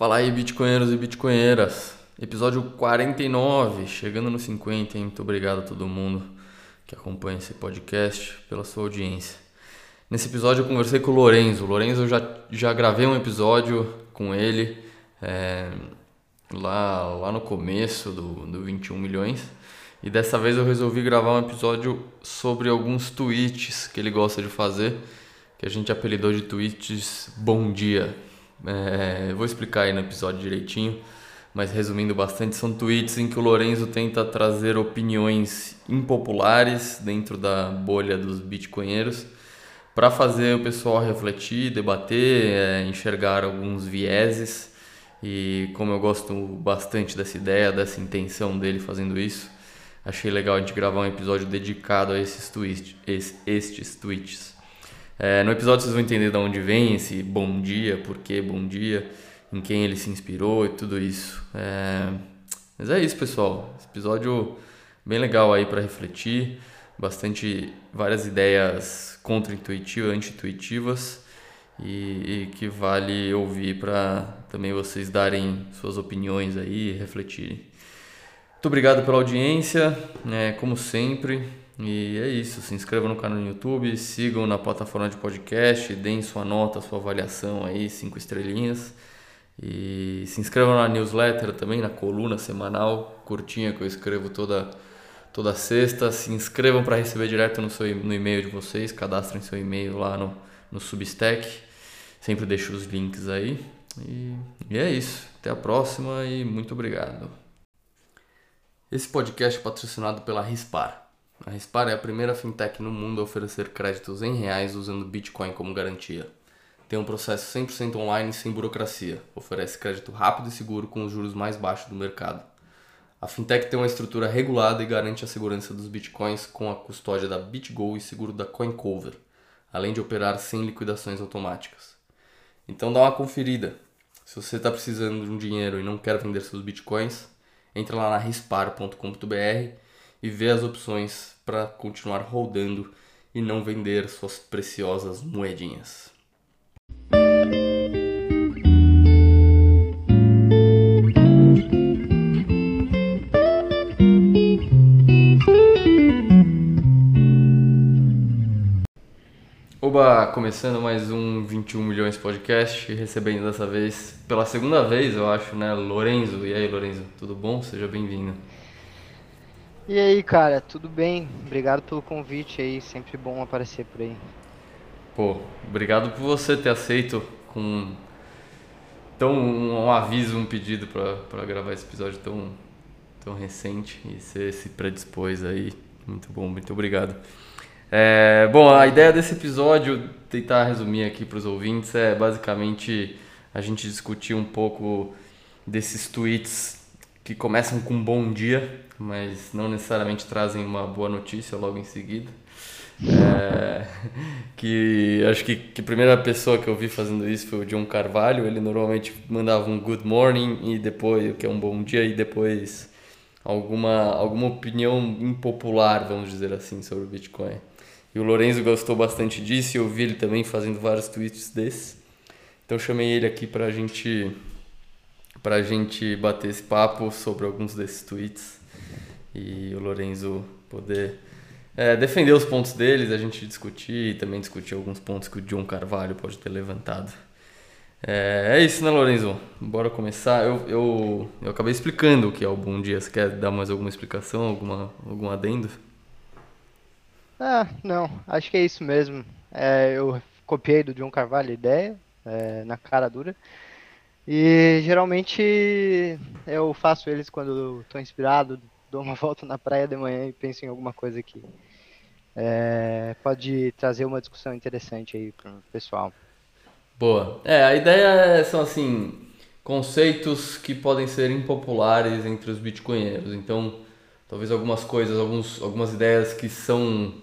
Fala aí, bitcoinheiros e bitcoinheiras. Episódio 49, chegando no 50, hein? Muito obrigado a todo mundo que acompanha esse podcast, pela sua audiência. Nesse episódio eu conversei com o Lorenzo. O Lorenzo eu já, já gravei um episódio com ele é, lá, lá no começo do, do 21 milhões. E dessa vez eu resolvi gravar um episódio sobre alguns tweets que ele gosta de fazer, que a gente apelidou de tweets Bom Dia. É, vou explicar aí no episódio direitinho, mas resumindo bastante, são tweets em que o Lorenzo tenta trazer opiniões impopulares dentro da bolha dos bitcoinheiros para fazer o pessoal refletir, debater, é, enxergar alguns vieses. E como eu gosto bastante dessa ideia, dessa intenção dele fazendo isso, achei legal a gente gravar um episódio dedicado a esses tweets, estes tweets. É, no episódio vocês vão entender de onde vem esse bom dia, por que bom dia, em quem ele se inspirou e tudo isso. É, mas é isso, pessoal. Esse episódio bem legal aí para refletir, bastante várias ideias contra-intuitivas, anti-intuitivas e, e, que vale ouvir para também vocês darem suas opiniões aí e refletirem. Muito obrigado pela audiência, né, como sempre. E é isso, se inscrevam no canal no YouTube, sigam na plataforma de podcast, deem sua nota, sua avaliação aí, cinco estrelinhas. E se inscrevam na newsletter também, na coluna semanal, curtinha que eu escrevo toda, toda sexta. Se inscrevam para receber direto no, seu, no e-mail de vocês, cadastrem seu e-mail lá no, no Substack. Sempre deixo os links aí. E, e é isso. Até a próxima e muito obrigado. Esse podcast é patrocinado pela Rispar. A Rispar é a primeira fintech no mundo a oferecer créditos em reais usando Bitcoin como garantia. Tem um processo 100% online sem burocracia. Oferece crédito rápido e seguro com os juros mais baixos do mercado. A fintech tem uma estrutura regulada e garante a segurança dos bitcoins com a custódia da BitGo e seguro da CoinCover, além de operar sem liquidações automáticas. Então dá uma conferida. Se você está precisando de um dinheiro e não quer vender seus bitcoins, entra lá na rispar.com.br e ver as opções para continuar rodando e não vender suas preciosas moedinhas. Oba, começando mais um 21 milhões podcast, recebendo dessa vez pela segunda vez, eu acho, né, Lorenzo. E aí, Lorenzo, tudo bom? Seja bem-vindo. E aí, cara, tudo bem? Obrigado pelo convite aí, sempre bom aparecer por aí. Pô, obrigado por você ter aceito com tão um aviso, um pedido para gravar esse episódio tão, tão recente e você se predispôs aí. Muito bom, muito obrigado. É, bom, a ideia desse episódio, tentar resumir aqui para os ouvintes, é basicamente a gente discutir um pouco desses tweets que começam com um bom dia, mas não necessariamente trazem uma boa notícia logo em seguida. É, que acho que, que a primeira pessoa que eu vi fazendo isso foi o John Carvalho. Ele normalmente mandava um good morning e depois, que é um bom dia, e depois alguma, alguma opinião impopular, vamos dizer assim, sobre o Bitcoin. E o Lorenzo gostou bastante disso e eu vi ele também fazendo vários tweets desses. Então chamei ele aqui para a gente para a gente bater esse papo sobre alguns desses tweets e o Lorenzo poder é, defender os pontos deles, a gente discutir e também discutir alguns pontos que o John Carvalho pode ter levantado. É, é isso, né, Lorenzo? Bora começar. Eu, eu, eu acabei explicando o que é o Bom Dia. Você quer dar mais alguma explicação, alguma, algum adendo? Ah, não. Acho que é isso mesmo. É, eu copiei do John Carvalho a ideia, é, na cara dura. E geralmente eu faço eles quando estou inspirado, dou uma volta na praia de manhã e penso em alguma coisa que é, pode trazer uma discussão interessante aí para o pessoal. Boa. É, a ideia são assim, conceitos que podem ser impopulares entre os bitcoinheiros. Então, talvez algumas coisas, alguns, algumas ideias que são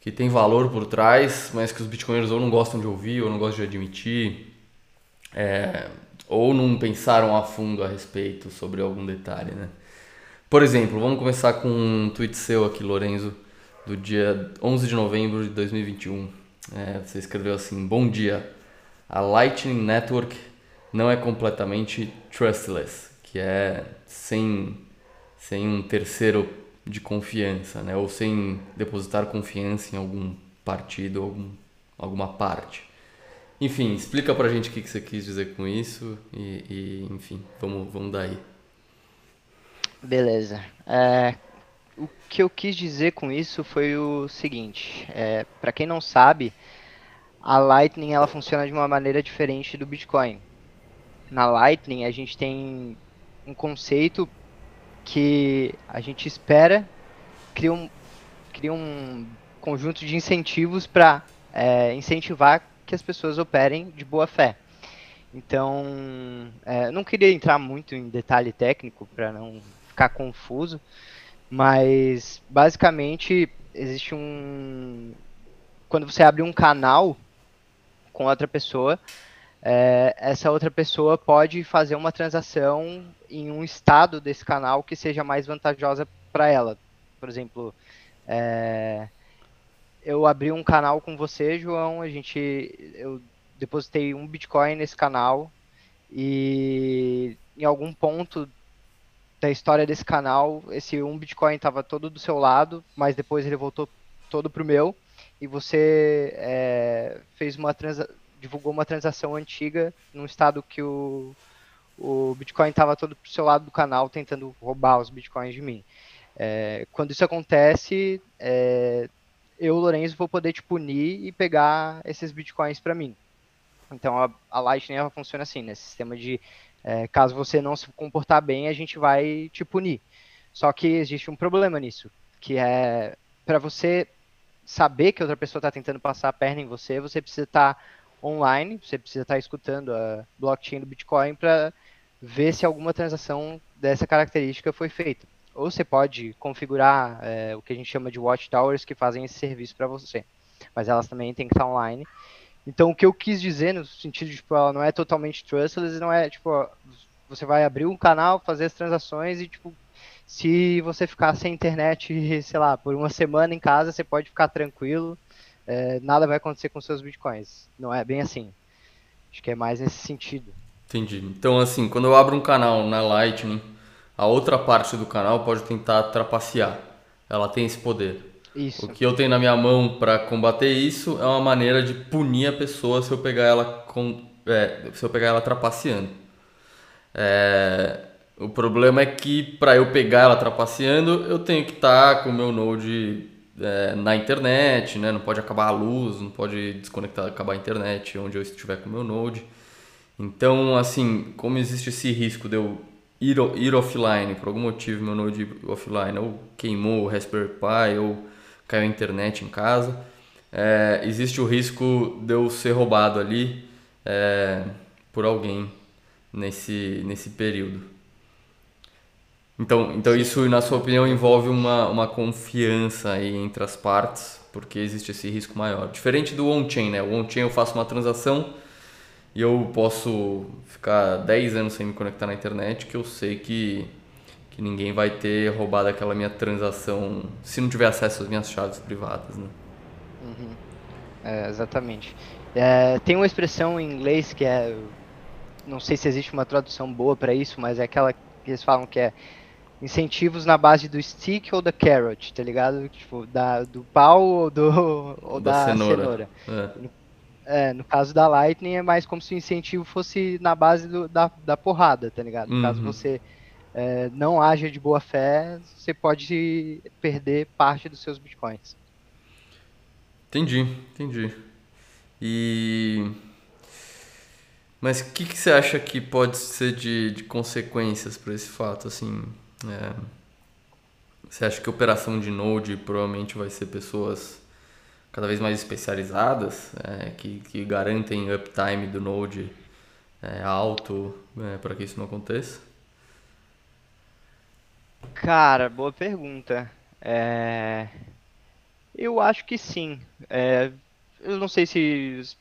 que tem valor por trás, mas que os bitcoinheiros ou não gostam de ouvir ou não gostam de admitir. É, ou não pensaram a fundo a respeito sobre algum detalhe, né? Por exemplo, vamos começar com um tweet seu aqui, Lorenzo, do dia 11 de novembro de 2021. É, você escreveu assim: Bom dia. A Lightning Network não é completamente trustless, que é sem, sem um terceiro de confiança, né? ou sem depositar confiança em algum partido, algum, alguma parte. Enfim, explica pra gente o que, que você quis dizer com isso e, e enfim, vamos, vamos daí. Beleza. É, o que eu quis dizer com isso foi o seguinte: é, para quem não sabe, a Lightning ela funciona de uma maneira diferente do Bitcoin. Na Lightning a gente tem um conceito que a gente espera cria um, cria um conjunto de incentivos para é, incentivar que as pessoas operem de boa fé. Então, é, não queria entrar muito em detalhe técnico para não ficar confuso, mas basicamente existe um. Quando você abre um canal com outra pessoa, é, essa outra pessoa pode fazer uma transação em um estado desse canal que seja mais vantajosa para ela. Por exemplo, é, eu abri um canal com você, João, a gente eu depositei um Bitcoin nesse canal e em algum ponto da história desse canal, esse um Bitcoin estava todo do seu lado, mas depois ele voltou todo pro meu e você é, fez uma transa divulgou uma transação antiga num estado que o, o Bitcoin estava todo pro seu lado do canal tentando roubar os Bitcoins de mim. É, quando isso acontece, é, eu, Lourenço, vou poder te punir e pegar esses Bitcoins para mim. Então a, a Lightning ela funciona assim, né? sistema de é, caso você não se comportar bem, a gente vai te punir. Só que existe um problema nisso, que é para você saber que outra pessoa está tentando passar a perna em você, você precisa estar tá online, você precisa estar tá escutando a blockchain do Bitcoin para ver se alguma transação dessa característica foi feita. Ou você pode configurar é, o que a gente chama de watchtowers que fazem esse serviço para você, mas elas também têm que estar online então, o que eu quis dizer no sentido de, tipo, ela não é totalmente trustless, não é, tipo, você vai abrir um canal, fazer as transações e, tipo, se você ficar sem internet, sei lá, por uma semana em casa, você pode ficar tranquilo, é, nada vai acontecer com seus bitcoins. Não é bem assim. Acho que é mais nesse sentido. Entendi. Então, assim, quando eu abro um canal na Lightning, a outra parte do canal pode tentar trapacear. Ela tem esse poder. Isso. O que eu tenho na minha mão para combater isso é uma maneira de punir a pessoa se eu pegar ela com, é, se eu pegar ela trapaceando. É, o problema é que para eu pegar ela trapaceando, eu tenho que estar tá com o meu Node é, na internet, né? Não pode acabar a luz, não pode desconectar, acabar a internet onde eu estiver com o meu Node. Então, assim, como existe esse risco de eu ir, ir offline, por algum motivo meu Node offline, ou queimou o Raspberry Pi, ou caiu a internet em casa, é, existe o risco de eu ser roubado ali é, por alguém nesse, nesse período. Então, então isso, na sua opinião, envolve uma, uma confiança aí entre as partes, porque existe esse risco maior. Diferente do on-chain, né? O on-chain eu faço uma transação e eu posso ficar 10 anos sem me conectar na internet, que eu sei que que ninguém vai ter roubado aquela minha transação se não tiver acesso às minhas chaves privadas, né? Uhum. É, exatamente. É, tem uma expressão em inglês que é, não sei se existe uma tradução boa para isso, mas é aquela que eles falam que é incentivos na base do stick ou da carrot, tá ligado? Tipo, da, do pau ou, do, ou da, da cenoura. cenoura. É. No, é, no caso da Lightning é mais como se o incentivo fosse na base do, da, da porrada, tá ligado? No uhum. caso você é, não haja de boa fé, você pode perder parte dos seus bitcoins. Entendi, entendi. E. Mas o que, que você acha que pode ser de, de consequências para esse fato? Assim, é... Você acha que a operação de Node provavelmente vai ser pessoas cada vez mais especializadas, é, que, que garantem uptime do Node é, alto é, para que isso não aconteça? Cara, boa pergunta. É... Eu acho que sim. É... Eu não sei se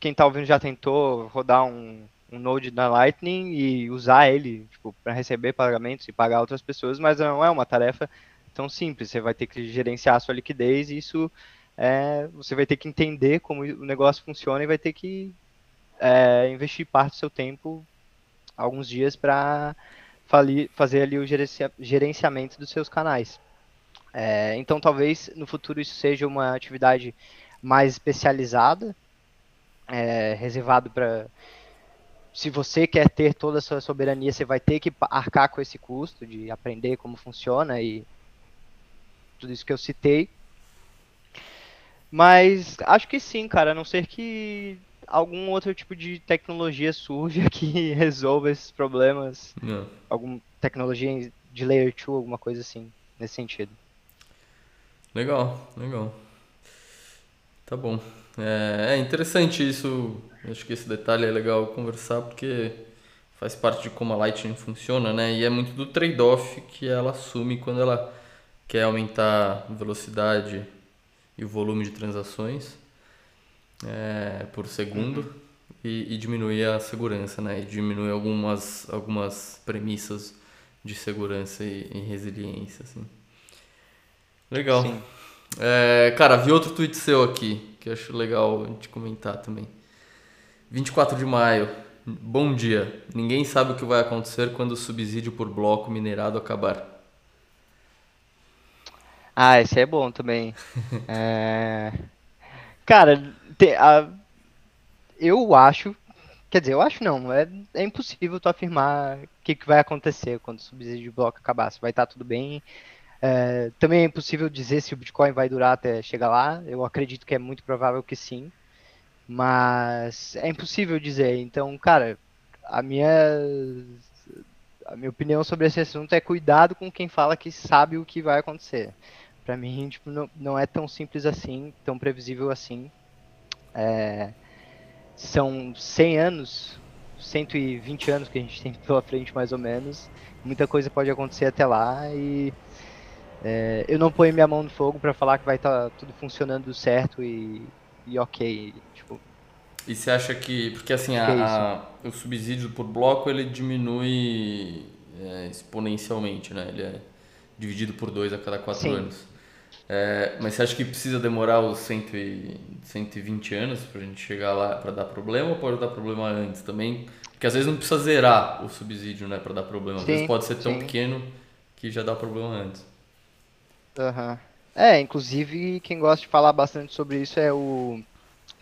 quem tá ouvindo já tentou rodar um, um Node na Lightning e usar ele tipo, para receber pagamentos e pagar outras pessoas, mas não é uma tarefa tão simples. Você vai ter que gerenciar a sua liquidez e isso é... você vai ter que entender como o negócio funciona e vai ter que é, investir parte do seu tempo, alguns dias, para fazer ali o gerenciamento dos seus canais. É, então, talvez no futuro isso seja uma atividade mais especializada, é, reservado para se você quer ter toda a sua soberania, você vai ter que arcar com esse custo de aprender como funciona e tudo isso que eu citei. Mas acho que sim, cara, a não ser que algum outro tipo de tecnologia surja que resolva esses problemas. Não. Alguma tecnologia de layer 2, alguma coisa assim, nesse sentido. Legal, legal. Tá bom. É, é interessante isso. Acho que esse detalhe é legal conversar porque faz parte de como a Lightning funciona, né? E é muito do trade-off que ela assume quando ela quer aumentar a velocidade e o volume de transações é, por segundo uhum. e, e, diminuir a segurança, né? E diminuir algumas, algumas premissas de segurança e, e resiliência, assim. Legal. Sim. É, cara, vi outro tweet seu aqui, que acho legal a gente comentar também. 24 de maio. Bom dia. Ninguém sabe o que vai acontecer quando o subsídio por bloco minerado acabar. Ah, esse é bom também. é... Cara, te, a... eu acho. Quer dizer, eu acho não. É, é impossível tu afirmar o que, que vai acontecer quando o subsídio de bloco acabar. Se vai estar tudo bem é, também é impossível dizer se o Bitcoin vai durar até chegar lá. Eu acredito que é muito provável que sim. Mas é impossível dizer. Então, cara, a minha a minha opinião sobre esse assunto é cuidado com quem fala que sabe o que vai acontecer. Para mim, tipo, não, não é tão simples assim, tão previsível assim. É, são 100 anos, 120 anos que a gente tem pela frente, mais ou menos. Muita coisa pode acontecer até lá e é, eu não ponho minha mão no fogo para falar que vai estar tá tudo funcionando certo e, e ok. Tipo, e você acha que. Porque assim, a, é a, o subsídio por bloco ele diminui é, exponencialmente, né? Ele é dividido por dois a cada quatro Sim. anos. É, mas você acha que precisa demorar os 100 e, 120 anos para a gente chegar lá para dar problema ou pode dar problema antes também? Porque às vezes não precisa zerar o subsídio né, para dar problema. Às sim, vezes pode ser tão sim. pequeno que já dá problema antes. Uhum. É, inclusive quem gosta de falar bastante sobre isso é o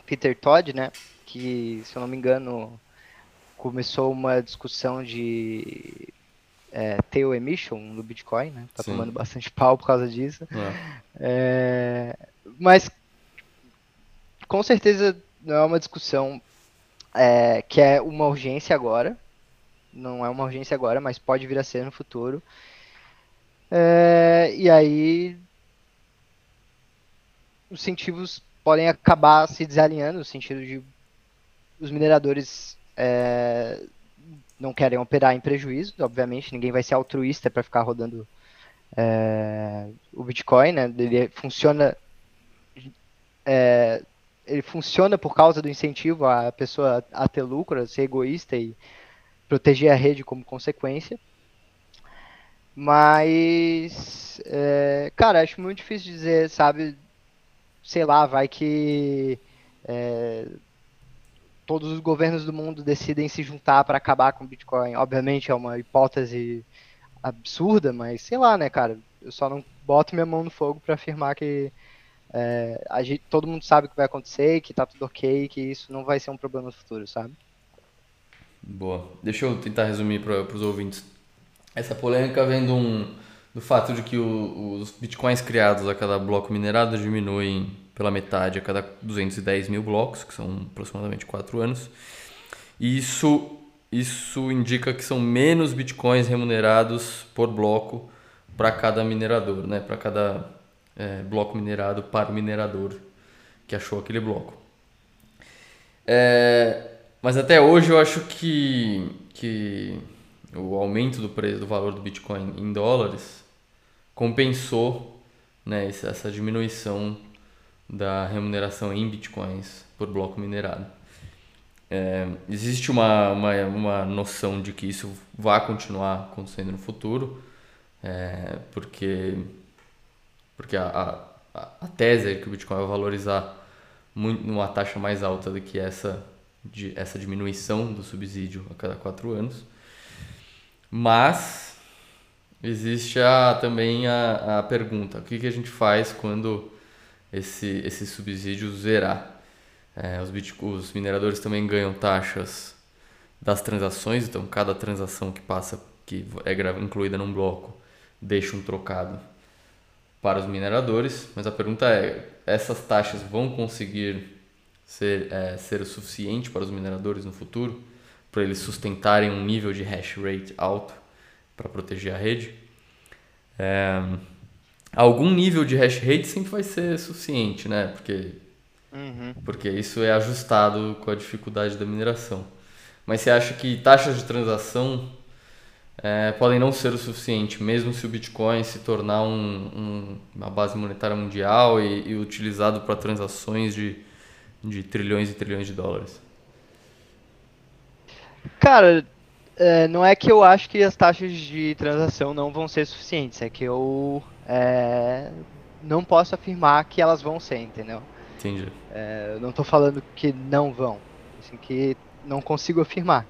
Peter Todd, né? Que, se eu não me engano, começou uma discussão de é, tail emission no Bitcoin, né? Tá Sim. tomando bastante pau por causa disso. É. É, mas com certeza não é uma discussão é, que é uma urgência agora. Não é uma urgência agora, mas pode vir a ser no futuro. É, e aí os incentivos podem acabar se desalinhando no sentido de os mineradores é, não querem operar em prejuízo, obviamente, ninguém vai ser altruísta para ficar rodando é, o Bitcoin, né? Ele funciona é, ele funciona por causa do incentivo a pessoa a ter lucro, a ser egoísta e proteger a rede como consequência. Mas, é, cara, acho muito difícil dizer, sabe? Sei lá, vai que é, todos os governos do mundo decidem se juntar para acabar com o Bitcoin. Obviamente é uma hipótese absurda, mas sei lá, né, cara? Eu só não boto minha mão no fogo para afirmar que é, a gente, todo mundo sabe o que vai acontecer, que tá tudo ok, que isso não vai ser um problema no futuro, sabe? Boa. Deixa eu tentar resumir para os ouvintes. Essa polêmica vem um, do fato de que o, os bitcoins criados a cada bloco minerado diminuem pela metade a cada 210 mil blocos, que são aproximadamente 4 anos. E isso, isso indica que são menos bitcoins remunerados por bloco para cada minerador, né? para cada é, bloco minerado para o minerador que achou aquele bloco. É, mas até hoje eu acho que, que o aumento do preço do valor do Bitcoin em dólares compensou né, essa diminuição da remuneração em bitcoins por bloco minerado. É, existe uma, uma, uma noção de que isso vai continuar acontecendo no futuro, é, porque, porque a, a, a tese é que o Bitcoin vai valorizar muito, numa taxa mais alta do que essa de essa diminuição do subsídio a cada quatro anos. Mas existe a, também a, a pergunta: o que, que a gente faz quando esse, esse subsídio zerar? É, os, os mineradores também ganham taxas das transações, então cada transação que passa, que é incluída num bloco, deixa um trocado para os mineradores. Mas a pergunta é: essas taxas vão conseguir ser, é, ser o suficiente para os mineradores no futuro? Para eles sustentarem um nível de hash rate alto para proteger a rede? É, algum nível de hash rate sempre vai ser suficiente, né? Porque Uhum. Porque isso é ajustado com a dificuldade da mineração. Mas você acha que taxas de transação é, podem não ser o suficiente, mesmo se o Bitcoin se tornar um, um, uma base monetária mundial e, e utilizado para transações de, de trilhões e trilhões de dólares? Cara, é, não é que eu acho que as taxas de transação não vão ser suficientes, é que eu é, não posso afirmar que elas vão ser, entendeu? Entendi. É, eu não estou falando que não vão, assim, que não consigo afirmar.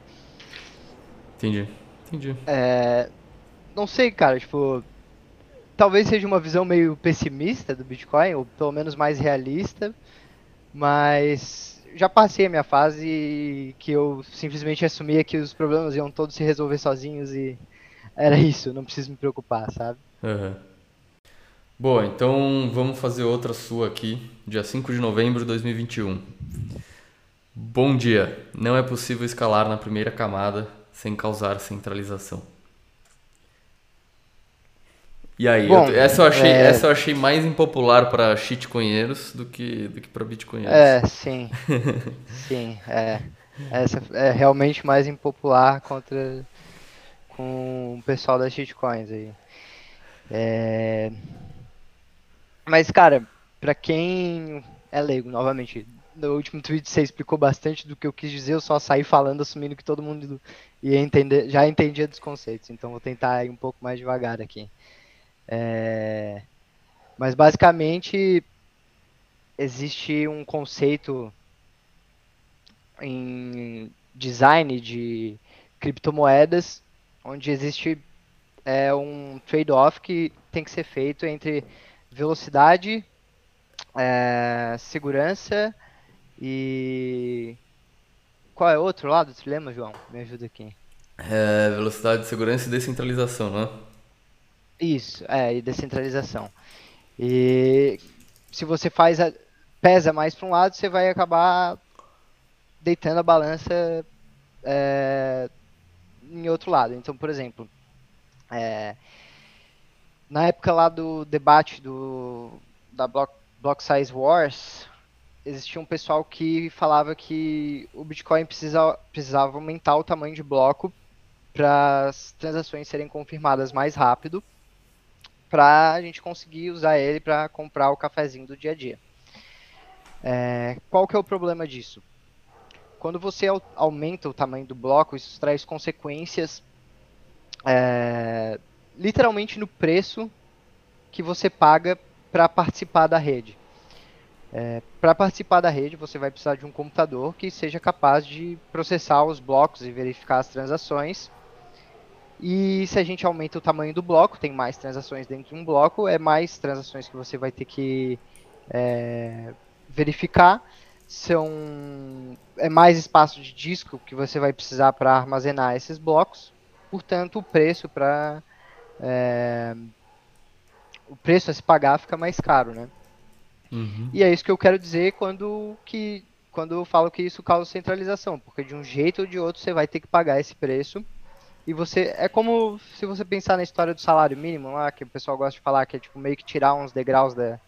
Entendi, entendi. É, não sei, cara, tipo, talvez seja uma visão meio pessimista do Bitcoin, ou pelo menos mais realista, mas já passei a minha fase que eu simplesmente assumia que os problemas iam todos se resolver sozinhos e era isso, não preciso me preocupar, sabe? Uhum. Boa, então vamos fazer outra sua aqui, dia 5 de novembro de 2021. Bom dia. Não é possível escalar na primeira camada sem causar centralização. E aí, Bom, eu, essa, eu achei, é... essa eu achei mais impopular para shitcoinheiros do que, do que para bitcoinheiros. É, sim. sim, é. Essa é realmente mais impopular contra com o pessoal das shitcoins aí. É... Mas, cara, pra quem é leigo, novamente, no último tweet você explicou bastante do que eu quis dizer, eu só saí falando, assumindo que todo mundo ia entender, já entendia dos conceitos, então vou tentar ir um pouco mais devagar aqui. É... Mas basicamente existe um conceito em design de criptomoedas onde existe é, um trade-off que tem que ser feito entre velocidade, é, segurança e. Qual é o outro lado do trilema, João? Me ajuda aqui. É, velocidade, segurança e descentralização, né? Isso, é, e descentralização. E se você faz a, pesa mais para um lado, você vai acabar deitando a balança é, em outro lado. Então, por exemplo, é, na época lá do debate do, da Block, Block Size Wars, existia um pessoal que falava que o Bitcoin precisa, precisava aumentar o tamanho de bloco para as transações serem confirmadas mais rápido, para a gente conseguir usar ele para comprar o cafezinho do dia a dia. É, qual que é o problema disso? Quando você aumenta o tamanho do bloco, isso traz consequências é, literalmente no preço que você paga para participar da rede. É, para participar da rede, você vai precisar de um computador que seja capaz de processar os blocos e verificar as transações. E se a gente aumenta o tamanho do bloco, tem mais transações dentro de um bloco, é mais transações que você vai ter que é, verificar. São, é mais espaço de disco que você vai precisar para armazenar esses blocos. Portanto, o preço para é, o preço a se pagar fica mais caro, né? Uhum. E é isso que eu quero dizer quando, que, quando eu falo que isso causa centralização, porque de um jeito ou de outro você vai ter que pagar esse preço. E você. É como se você pensar na história do salário mínimo lá, que o pessoal gosta de falar, que é tipo meio que tirar uns degraus da.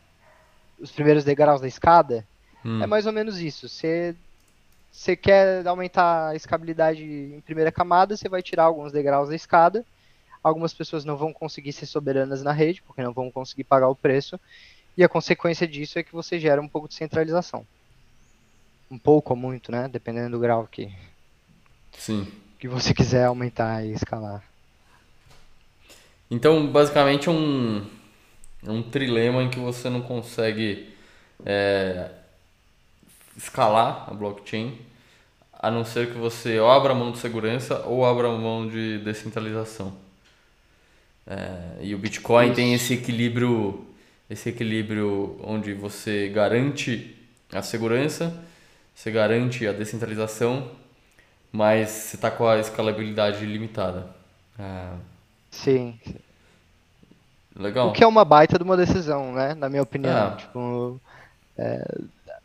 Os primeiros degraus da escada. Hum. É mais ou menos isso. Você, você quer aumentar a escabilidade em primeira camada, você vai tirar alguns degraus da escada algumas pessoas não vão conseguir ser soberanas na rede, porque não vão conseguir pagar o preço, e a consequência disso é que você gera um pouco de centralização. Um pouco ou muito, né? Dependendo do grau que, Sim. que você quiser aumentar e escalar. Então, basicamente, é um, é um trilema em que você não consegue é, escalar a blockchain a não ser que você ou abra mão de segurança ou abra mão de descentralização. É, e o Bitcoin Isso. tem esse equilíbrio, esse equilíbrio onde você garante a segurança, você garante a descentralização, mas você está com a escalabilidade limitada. É... Sim. Legal. O que é uma baita de uma decisão, né? Na minha opinião. É. Tipo, é,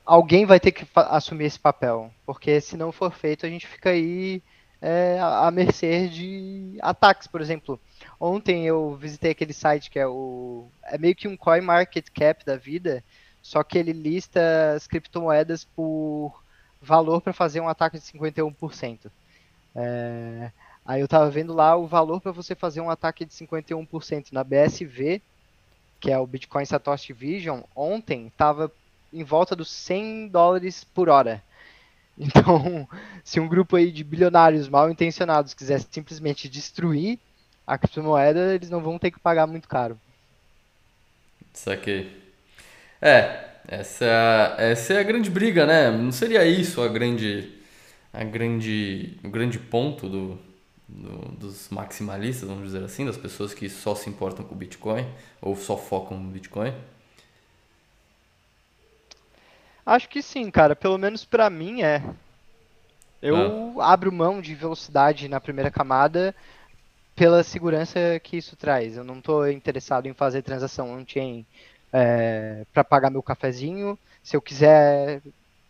alguém vai ter que assumir esse papel, porque se não for feito, a gente fica aí é, à mercê de ataques, por exemplo. Ontem eu visitei aquele site que é o. É meio que um coin market cap da vida, só que ele lista as criptomoedas por valor para fazer um ataque de 51%. É, aí eu estava vendo lá o valor para você fazer um ataque de 51% na BSV, que é o Bitcoin Satoshi Vision, ontem estava em volta dos 100 dólares por hora. Então, se um grupo aí de bilionários mal intencionados quisesse simplesmente destruir a criptomoeda, eles não vão ter que pagar muito caro. Saquei. É, essa, é essa é a grande briga, né? Não seria isso a grande, a grande, o grande ponto do, do, dos maximalistas, vamos dizer assim, das pessoas que só se importam com o Bitcoin ou só focam no Bitcoin? Acho que sim, cara. Pelo menos para mim é. Eu ah. abro mão de velocidade na primeira camada pela segurança que isso traz. Eu não estou interessado em fazer transação on-chain é, para pagar meu cafezinho. Se eu quiser,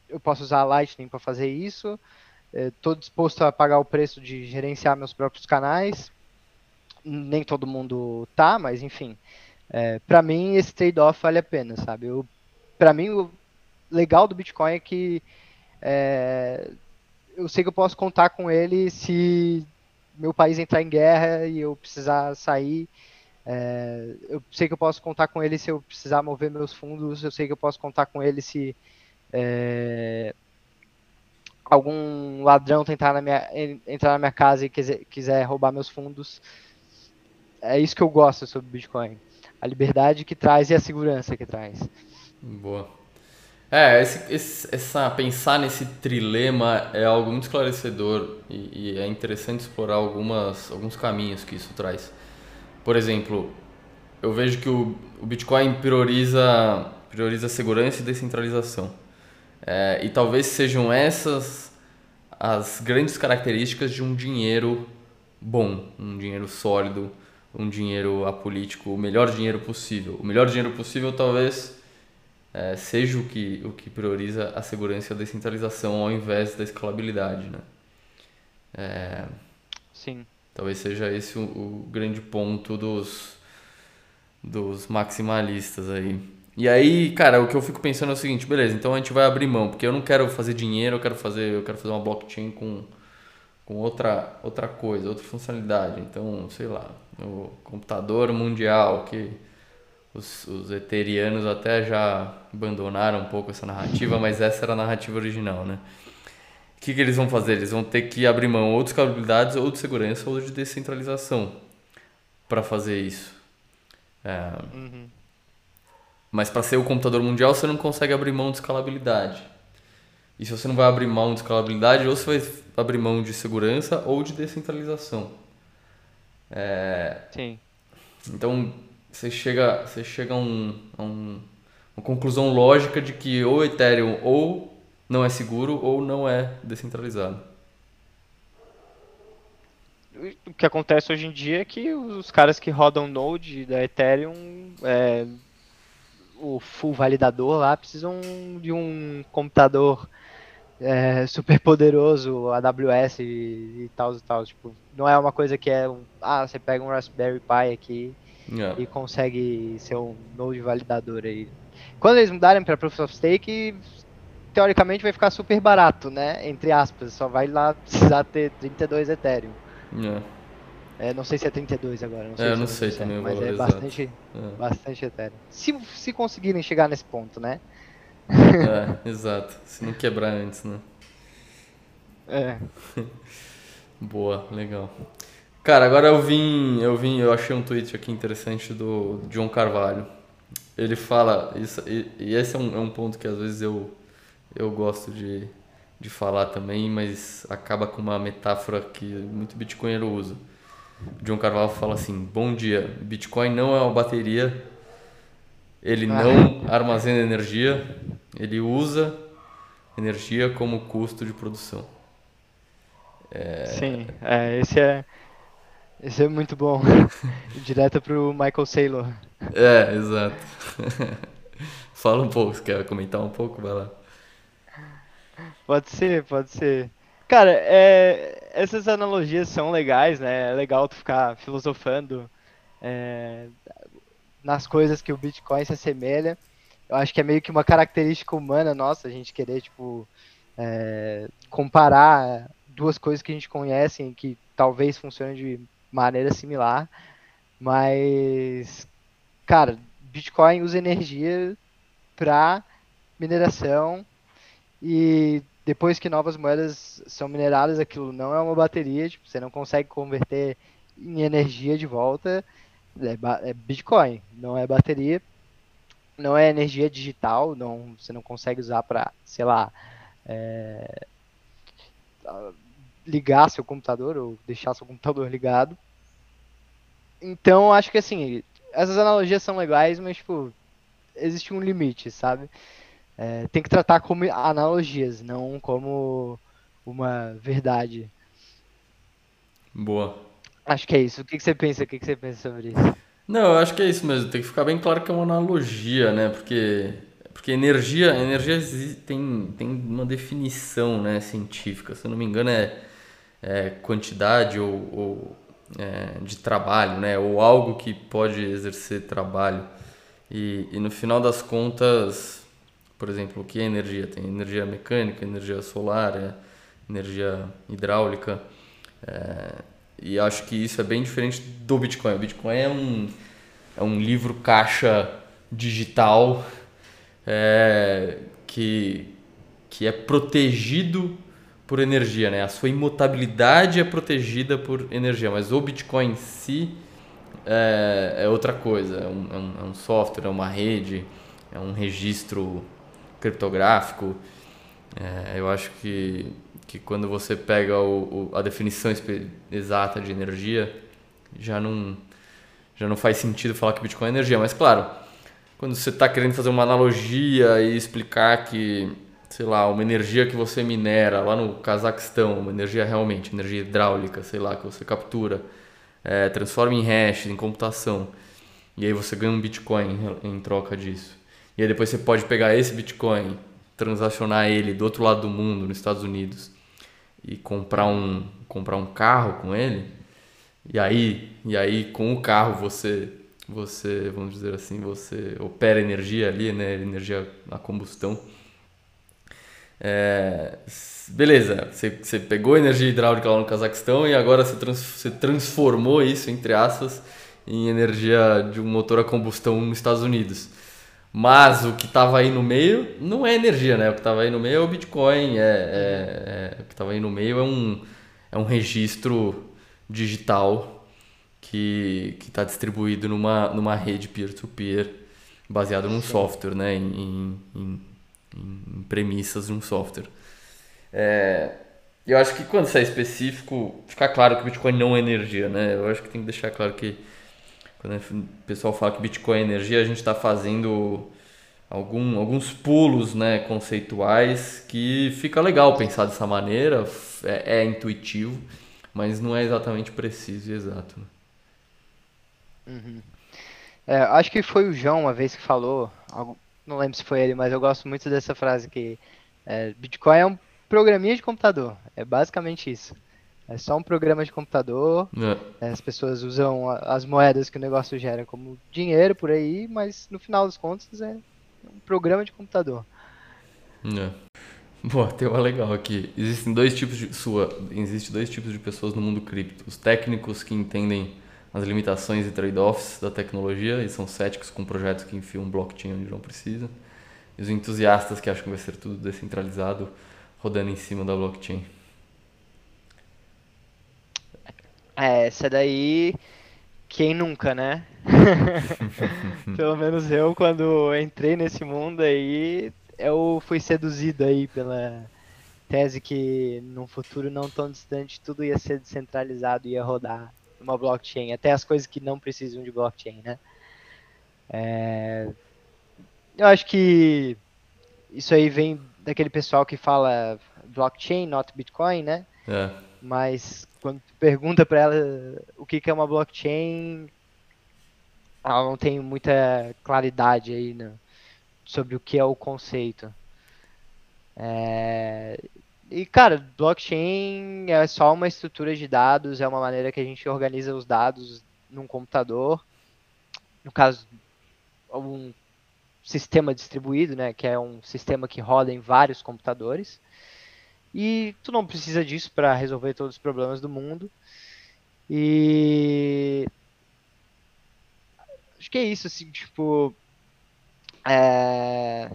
eu posso usar a Lightning para fazer isso. Estou disposto a pagar o preço de gerenciar meus próprios canais. Nem todo mundo tá, mas enfim. É, para mim, esse trade-off vale a pena, sabe? Para mim, legal do Bitcoin é que é, eu sei que eu posso contar com ele se meu país entrar em guerra e eu precisar sair. É, eu sei que eu posso contar com ele se eu precisar mover meus fundos. Eu sei que eu posso contar com ele se é, algum ladrão tentar na minha, entrar na minha casa e quiser, quiser roubar meus fundos. É isso que eu gosto sobre Bitcoin. A liberdade que traz e a segurança que traz. Boa. É, esse, esse, essa, pensar nesse trilema é algo muito esclarecedor e, e, é interessante explorar algumas, alguns caminhos que isso traz. Por exemplo, eu vejo que o, o Bitcoin prioriza, prioriza segurança e descentralização. É, e talvez sejam essas as grandes características de um dinheiro bom, um dinheiro sólido, um dinheiro apolítico, o melhor dinheiro possível. O melhor dinheiro possível talvez é, seja o que, o que prioriza a segurança e a descentralização ao invés da escalabilidade, né? É, Sim. Talvez seja esse o, o, grande ponto dos, dos maximalistas aí. E aí, cara, o que eu fico pensando é o seguinte, beleza, então a gente vai abrir mão, porque eu não quero fazer dinheiro, eu quero fazer, eu quero fazer uma blockchain com, com outra, outra coisa, outra funcionalidade. Então, sei lá, o computador mundial que os, os eterianos até já abandonaram um pouco essa narrativa, mas essa era a narrativa original, né? O que, que eles vão fazer? Eles vão ter que abrir mão ou de escalabilidade, ou de segurança, ou de descentralização para fazer isso. É... Uhum. Mas para ser o computador mundial, você não consegue abrir mão de escalabilidade. E se você não vai abrir mão de escalabilidade, ou você vai abrir mão de segurança ou de descentralização. É... Sim. Então, você chega, você chega a, um, a um, uma conclusão lógica de que ou Ethereum ou não é seguro ou não é descentralizado. O que acontece hoje em dia é que os caras que rodam Node da Ethereum, é, o full validador lá, precisam de um computador é, super poderoso, AWS e, tal e tal. Tipo, não é uma coisa que é um, ah, você pega um Raspberry Pi aqui yeah. É. e consegue ser um node validador aí. Quando eles mudarem para Proof of Stake, teoricamente vai ficar super barato, né? Entre aspas, só vai lá precisar ter 32 Ethereum. Yeah. É. é, não sei se é 32 agora, não sei é, se não sei também mas é bastante, é. bastante Ethereum. Se, se conseguirem chegar nesse ponto, né? É, exato. Se não quebrar antes, né? É. Boa, legal. Cara, agora eu vim, eu vim, eu achei um tweet aqui interessante do John Carvalho. Ele fala, isso, e, e esse é um, é um ponto que às vezes eu, eu gosto de, de falar também, mas acaba com uma metáfora que muito bitcoinero usa. John Carvalho fala assim: Bom dia, Bitcoin não é uma bateria, ele ah. não armazena energia, ele usa energia como custo de produção. É... Sim, é, esse é esse é muito bom. Direto pro Michael Saylor. É, exato. Fala um pouco, você quer comentar um pouco? Vai lá. Pode ser, pode ser. Cara, é, essas analogias são legais, né? É legal tu ficar filosofando é, nas coisas que o Bitcoin se assemelha. Eu acho que é meio que uma característica humana nossa, a gente querer, tipo, é, comparar duas coisas que a gente conhece e que talvez funcionem de maneira similar. Mas, cara, Bitcoin usa energia para mineração e depois que novas moedas são mineradas, aquilo não é uma bateria, tipo, você não consegue converter em energia de volta, é, é Bitcoin, não é bateria, não é energia digital, não, você não consegue usar para, sei lá, é, ligar seu computador ou deixar seu computador ligado. Então, acho que assim, essas analogias são legais, mas, tipo, existe um limite, sabe? É, tem que tratar como analogias, não como uma verdade. Boa. Acho que é isso. O que, que você pensa? O que, que você pensa sobre isso? Não, eu acho que é isso mesmo. Tem que ficar bem claro que é uma analogia, né? Porque, porque energia, energia tem, tem uma definição né, científica. Se eu não me engano, é, é quantidade ou, ou é, de trabalho, né? Ou algo que pode exercer trabalho. E, e no final das contas, por exemplo, o que é energia? Tem energia mecânica, energia solar, é, energia hidráulica. É, e acho que isso é bem diferente do Bitcoin. O Bitcoin é um, é um livro caixa digital é, que, que é protegido por energia, né? A sua imutabilidade é protegida por energia, mas o Bitcoin em si é, é outra coisa. É um, é um, é um software, é uma rede, é um registro criptográfico. É, eu acho que, que quando você pega o, o, a definição exata de energia, já não, já não faz sentido falar que Bitcoin é energia. Mas, claro, quando você está querendo fazer uma analogia e explicar que sei lá, uma energia que você minera lá no Cazaquistão, uma energia realmente, energia hidráulica, sei lá, que você captura, é, transforma em hash, em computação, e aí você ganha um Bitcoin em, troca disso. E aí depois você pode pegar esse Bitcoin, transacionar ele do outro lado do mundo, nos Estados Unidos, e comprar um, comprar um carro com ele. E aí, e aí com o carro você você, vamos dizer assim, você opera energia ali, né, energia a combustão é, beleza, você, você pegou energia hidráulica lá no Cazaquistão e agora você, trans, você transformou isso, entre aspas, em energia de um motor a combustão nos Estados Unidos. Mas o que estava aí no meio não é energia, né? O que estava aí no meio é o Bitcoin, é, é, é o que estava aí no meio é um, é um registro digital que está distribuído numa, numa rede peer-to-peer -peer, baseado num software, né? em, em em, premissas de um software. É, eu acho que quando isso é específico, fica claro que Bitcoin não é energia, né? Eu acho que tem que deixar claro que quando o pessoal fala que Bitcoin é energia, a gente está fazendo algum, alguns pulos né, conceituais que fica legal pensar dessa maneira, é, é intuitivo, mas não é exatamente preciso e exato. Né? Uhum. É, acho que foi o João uma vez que falou, não lembro se foi ele, mas eu gosto muito dessa frase que é, Bitcoin é um programinha de computador. É basicamente isso. É só um programa de computador. É. As pessoas usam as moedas que o negócio gera como dinheiro por aí, mas no final das contas é um programa de computador. É. Boa, tem uma legal aqui. Existem dois tipos de sua, existe dois tipos de pessoas no mundo cripto. Os técnicos que entendem as limitações e trade-offs da tecnologia e são céticos com projetos que enfiam blockchain onde não precisa. E os entusiastas que acham que vai ser tudo descentralizado rodando em cima da blockchain. É, essa daí, quem nunca, né? Pelo menos eu, quando entrei nesse mundo aí, eu fui seduzido aí pela, tese que num futuro não tão distante tudo ia ser descentralizado e ia rodar uma blockchain, até as coisas que não precisam de blockchain, né? É... Eu acho que isso aí vem daquele pessoal que fala blockchain, not Bitcoin, né? É. Mas quando tu pergunta para ela o que, que é uma blockchain, ela não tem muita claridade aí né, sobre o que é o conceito. É... E, cara, blockchain é só uma estrutura de dados, é uma maneira que a gente organiza os dados num computador. No caso, um sistema distribuído, né, que é um sistema que roda em vários computadores. E tu não precisa disso para resolver todos os problemas do mundo. E acho que é isso, assim, tipo. É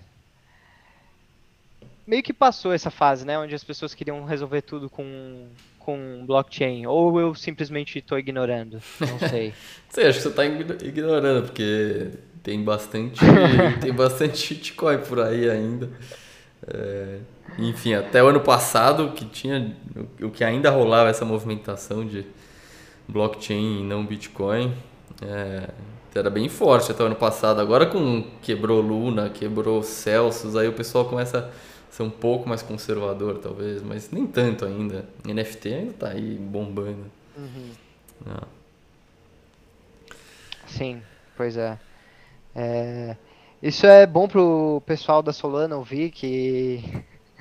meio que passou essa fase, né? Onde as pessoas queriam resolver tudo com, com blockchain. Ou eu simplesmente estou ignorando. Não sei. sei, acho que você está ignorando, porque tem bastante. tem bastante shitcoin por aí ainda. É, enfim, até o ano passado que tinha. O que ainda rolava essa movimentação de blockchain e não Bitcoin. É, era bem forte até o ano passado. Agora com quebrou Luna, quebrou Celsius, aí o pessoal começa ser um pouco mais conservador, talvez, mas nem tanto ainda. NFT ainda tá aí bombando. Uhum. Sim, pois é. é. Isso é bom pro pessoal da Solana ouvir que,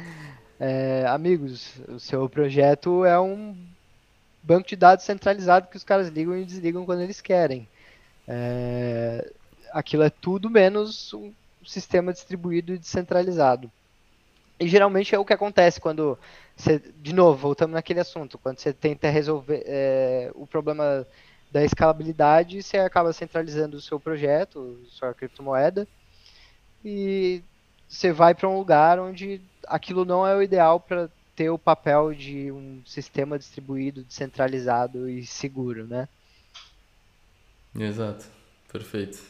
é, amigos, o seu projeto é um banco de dados centralizado que os caras ligam e desligam quando eles querem. É, aquilo é tudo menos um sistema distribuído e descentralizado. E geralmente é o que acontece quando você, de novo, voltamos naquele assunto, quando você tenta resolver é, o problema da escalabilidade, você acaba centralizando o seu projeto, sua criptomoeda, e você vai para um lugar onde aquilo não é o ideal para ter o papel de um sistema distribuído, descentralizado e seguro, né? Exato, perfeito.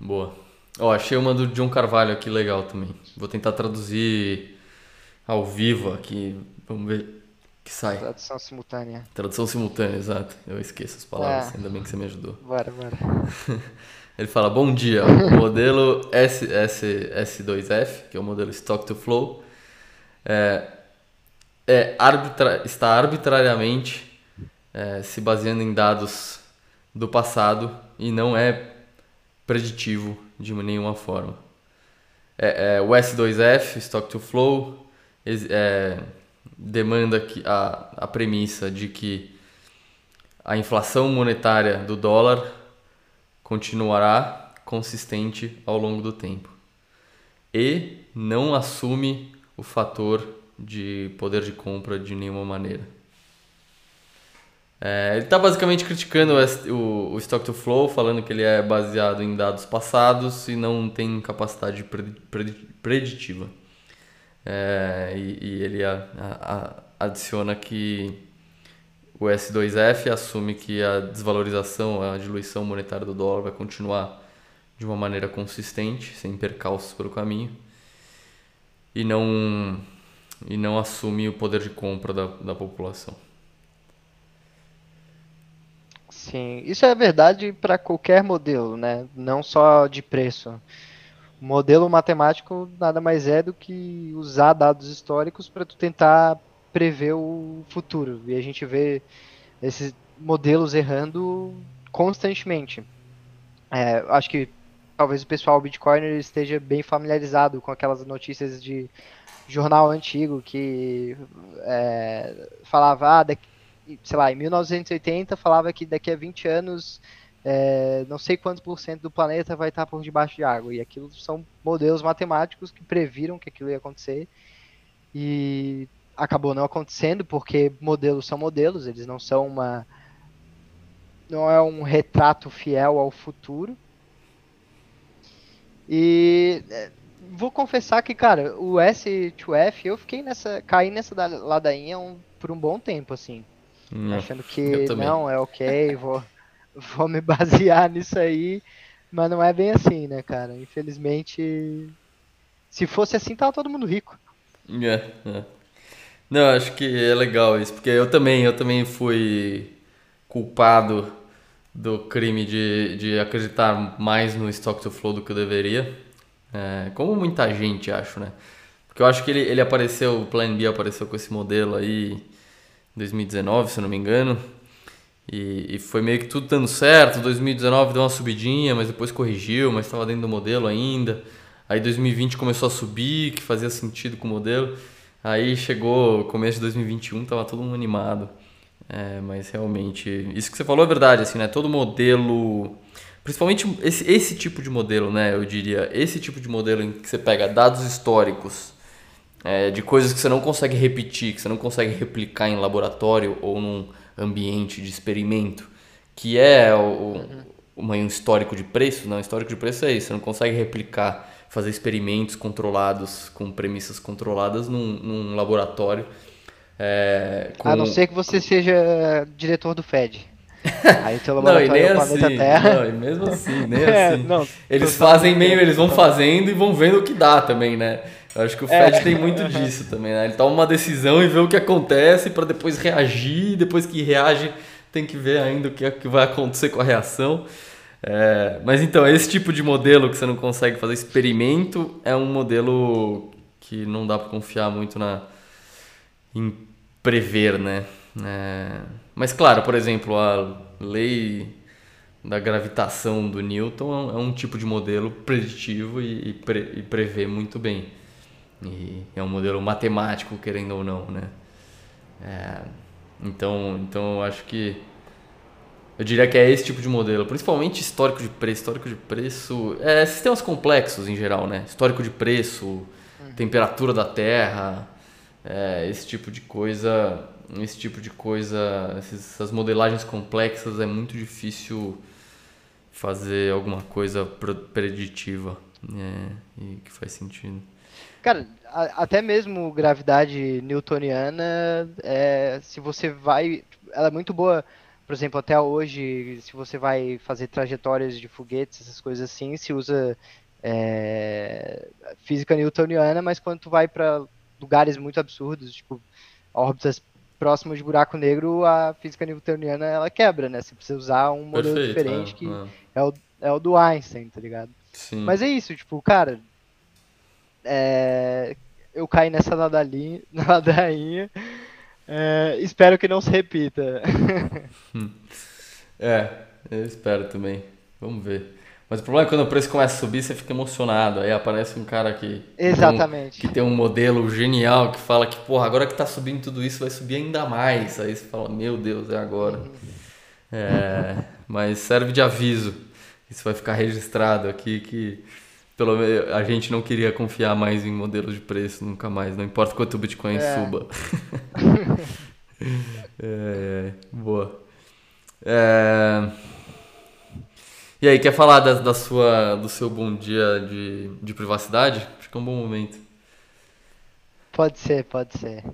Boa. Ó, oh, achei uma do John Carvalho aqui legal também. Vou tentar traduzir ao vivo aqui. Vamos ver que sai. Tradução simultânea. Tradução simultânea, exato. Eu esqueço as palavras, é. ainda bem que você me ajudou. Bora, bora. Ele fala: Bom dia, o modelo S, S, S2F, que é o modelo Stock to Flow, é, é arbitra, está arbitrariamente é, se baseando em dados do passado e não é preditivo de nenhuma forma. É, é, o S2F, Stock to Flow, é, demanda que a, a premissa de que a inflação monetária do dólar continuará consistente ao longo do tempo e não assume o fator de poder de compra de nenhuma maneira. É, ele está basicamente criticando o, o, Stock to Flow, falando que ele é baseado em dados passados e não tem capacidade preditiva. É, e, e, ele a, a, adiciona que o S2F assume que a desvalorização, a diluição monetária do dólar vai continuar de uma maneira consistente, sem percalços pelo caminho, e não, e não assume o poder de compra da, da população. Sim, isso é verdade para qualquer modelo, né? Não só de preço. O modelo matemático nada mais é do que usar dados históricos para tu tentar prever o futuro. E a gente vê esses modelos errando constantemente. É, acho que talvez o pessoal Bitcoiner esteja bem familiarizado com aquelas notícias de jornal antigo que é, falava ah, daqui, sei lá, em 1980 falava que daqui a 20 anos é, não sei quantos por cento do planeta vai estar por debaixo de água. E aquilo são modelos matemáticos que previram que aquilo ia acontecer. E acabou não acontecendo porque modelos são modelos, eles não são uma. não é um retrato fiel ao futuro. E é, vou confessar que, cara, o S2F eu fiquei nessa. caí nessa ladainha um, por um bom tempo, assim. Hum, achando que não, é ok, vou, vou me basear nisso aí. Mas não é bem assim, né, cara? Infelizmente, se fosse assim, tava todo mundo rico. É, é. Não, acho que é legal isso, porque eu também, eu também fui culpado do crime de, de acreditar mais no Stock to Flow do que eu deveria. É, como muita gente, acho, né? Porque eu acho que ele, ele apareceu, o Plan B apareceu com esse modelo aí 2019, se eu não me engano. E, e, foi meio que tudo dando certo. 2019 deu uma subidinha, mas depois corrigiu, mas estava dentro do modelo ainda. Aí 2020 começou a subir, que fazia sentido com o modelo. Aí chegou começo de 2021, tava todo mundo animado. É, mas realmente, isso que você falou é verdade, assim, né? Todo modelo, principalmente esse, esse tipo de modelo, né? Eu diria, esse tipo de modelo em que você pega dados históricos é, de coisas que você não consegue repetir, que você não consegue replicar em laboratório ou num ambiente de experimento, que é o, uhum. um histórico de preço, não, histórico de preço é isso, você não consegue replicar fazer experimentos controlados com premissas controladas num, num laboratório. É, com... A não ser que você seja diretor do FED. Aí teu laboratório não, e nem é o planeta assim, Terra. Não, mesmo assim, nem é, assim. Não, eles fazem meio, eles vão fazendo e vão vendo o que dá também, né? Eu acho que o Fed é. tem muito disso também, né? Ele toma uma decisão e vê o que acontece para depois reagir, e depois que reage tem que ver ainda o que, é que vai acontecer com a reação. É, mas então, esse tipo de modelo que você não consegue fazer experimento é um modelo que não dá para confiar muito na em prever, né? É, mas claro, por exemplo, a lei da gravitação do Newton é um é tipo de modelo preditivo e, e, pre, e prevê muito bem. E é um modelo matemático, querendo ou não, né? É, então, então eu acho que eu diria que é esse tipo de modelo, principalmente histórico de preço. Histórico de preço. É, sistemas complexos em geral, né? Histórico de preço, uhum. temperatura da Terra, é, esse tipo de coisa. Esse tipo de coisa, essas modelagens complexas é muito difícil fazer alguma coisa preditiva é, e que faz sentido. Cara, a, até mesmo gravidade newtoniana, é, se você vai, ela é muito boa por exemplo, até hoje, se você vai fazer trajetórias de foguetes, essas coisas assim, se usa é, física newtoniana, mas quando tu vai para lugares muito absurdos, tipo órbitas próximas de buraco negro, a física newtoniana ela quebra, né? Você precisa usar um modelo Perfeito, diferente é, que é. é. o, é o do Einstein, tá ligado? Sim. Mas é isso, tipo, cara, é, eu caí nessa ladainha, ladainha é, espero que não se repita. Hum. é, eu espero também. Vamos ver. Mas o problema é quando o preço começa a subir, você fica emocionado. Aí aparece um cara que. Exatamente. Tem um, que tem um modelo genial que fala que, porra, agora que tá subindo tudo isso, vai subir ainda mais. Aí você fala, meu Deus, é agora. É, mas serve de aviso. Isso vai ficar registrado aqui que pelo menos a gente não queria confiar mais em modelos de preço nunca mais, não importa quanto o Bitcoin é. suba. é, é, boa. É... E aí, quer falar da, da, sua, do seu bom dia de, de privacidade? Acho que é um bom momento. Pode ser, pode ser.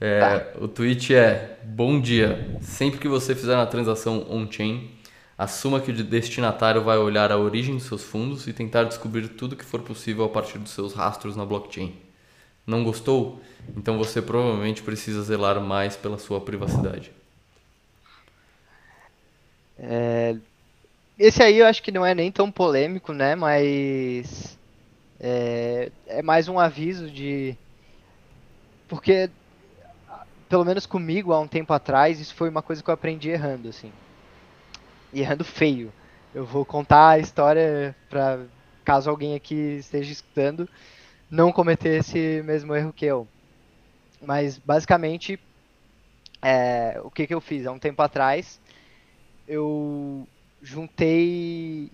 É, tá. O tweet é: Bom dia. Sempre que você fizer uma transação on-chain, Assuma que o destinatário vai olhar a origem dos seus fundos e tentar descobrir tudo que for possível a partir dos seus rastros na blockchain. Não gostou? Então você provavelmente precisa zelar mais pela sua privacidade. É... Esse aí eu acho que não é nem tão polêmico, né? Mas é, é mais um aviso de. Porque, pelo menos comigo, há um tempo atrás, isso foi uma coisa que eu aprendi errando, assim errando feio. Eu vou contar a história para caso alguém aqui esteja escutando não cometer esse mesmo erro que eu. Mas basicamente é, o que, que eu fiz? Há um tempo atrás eu juntei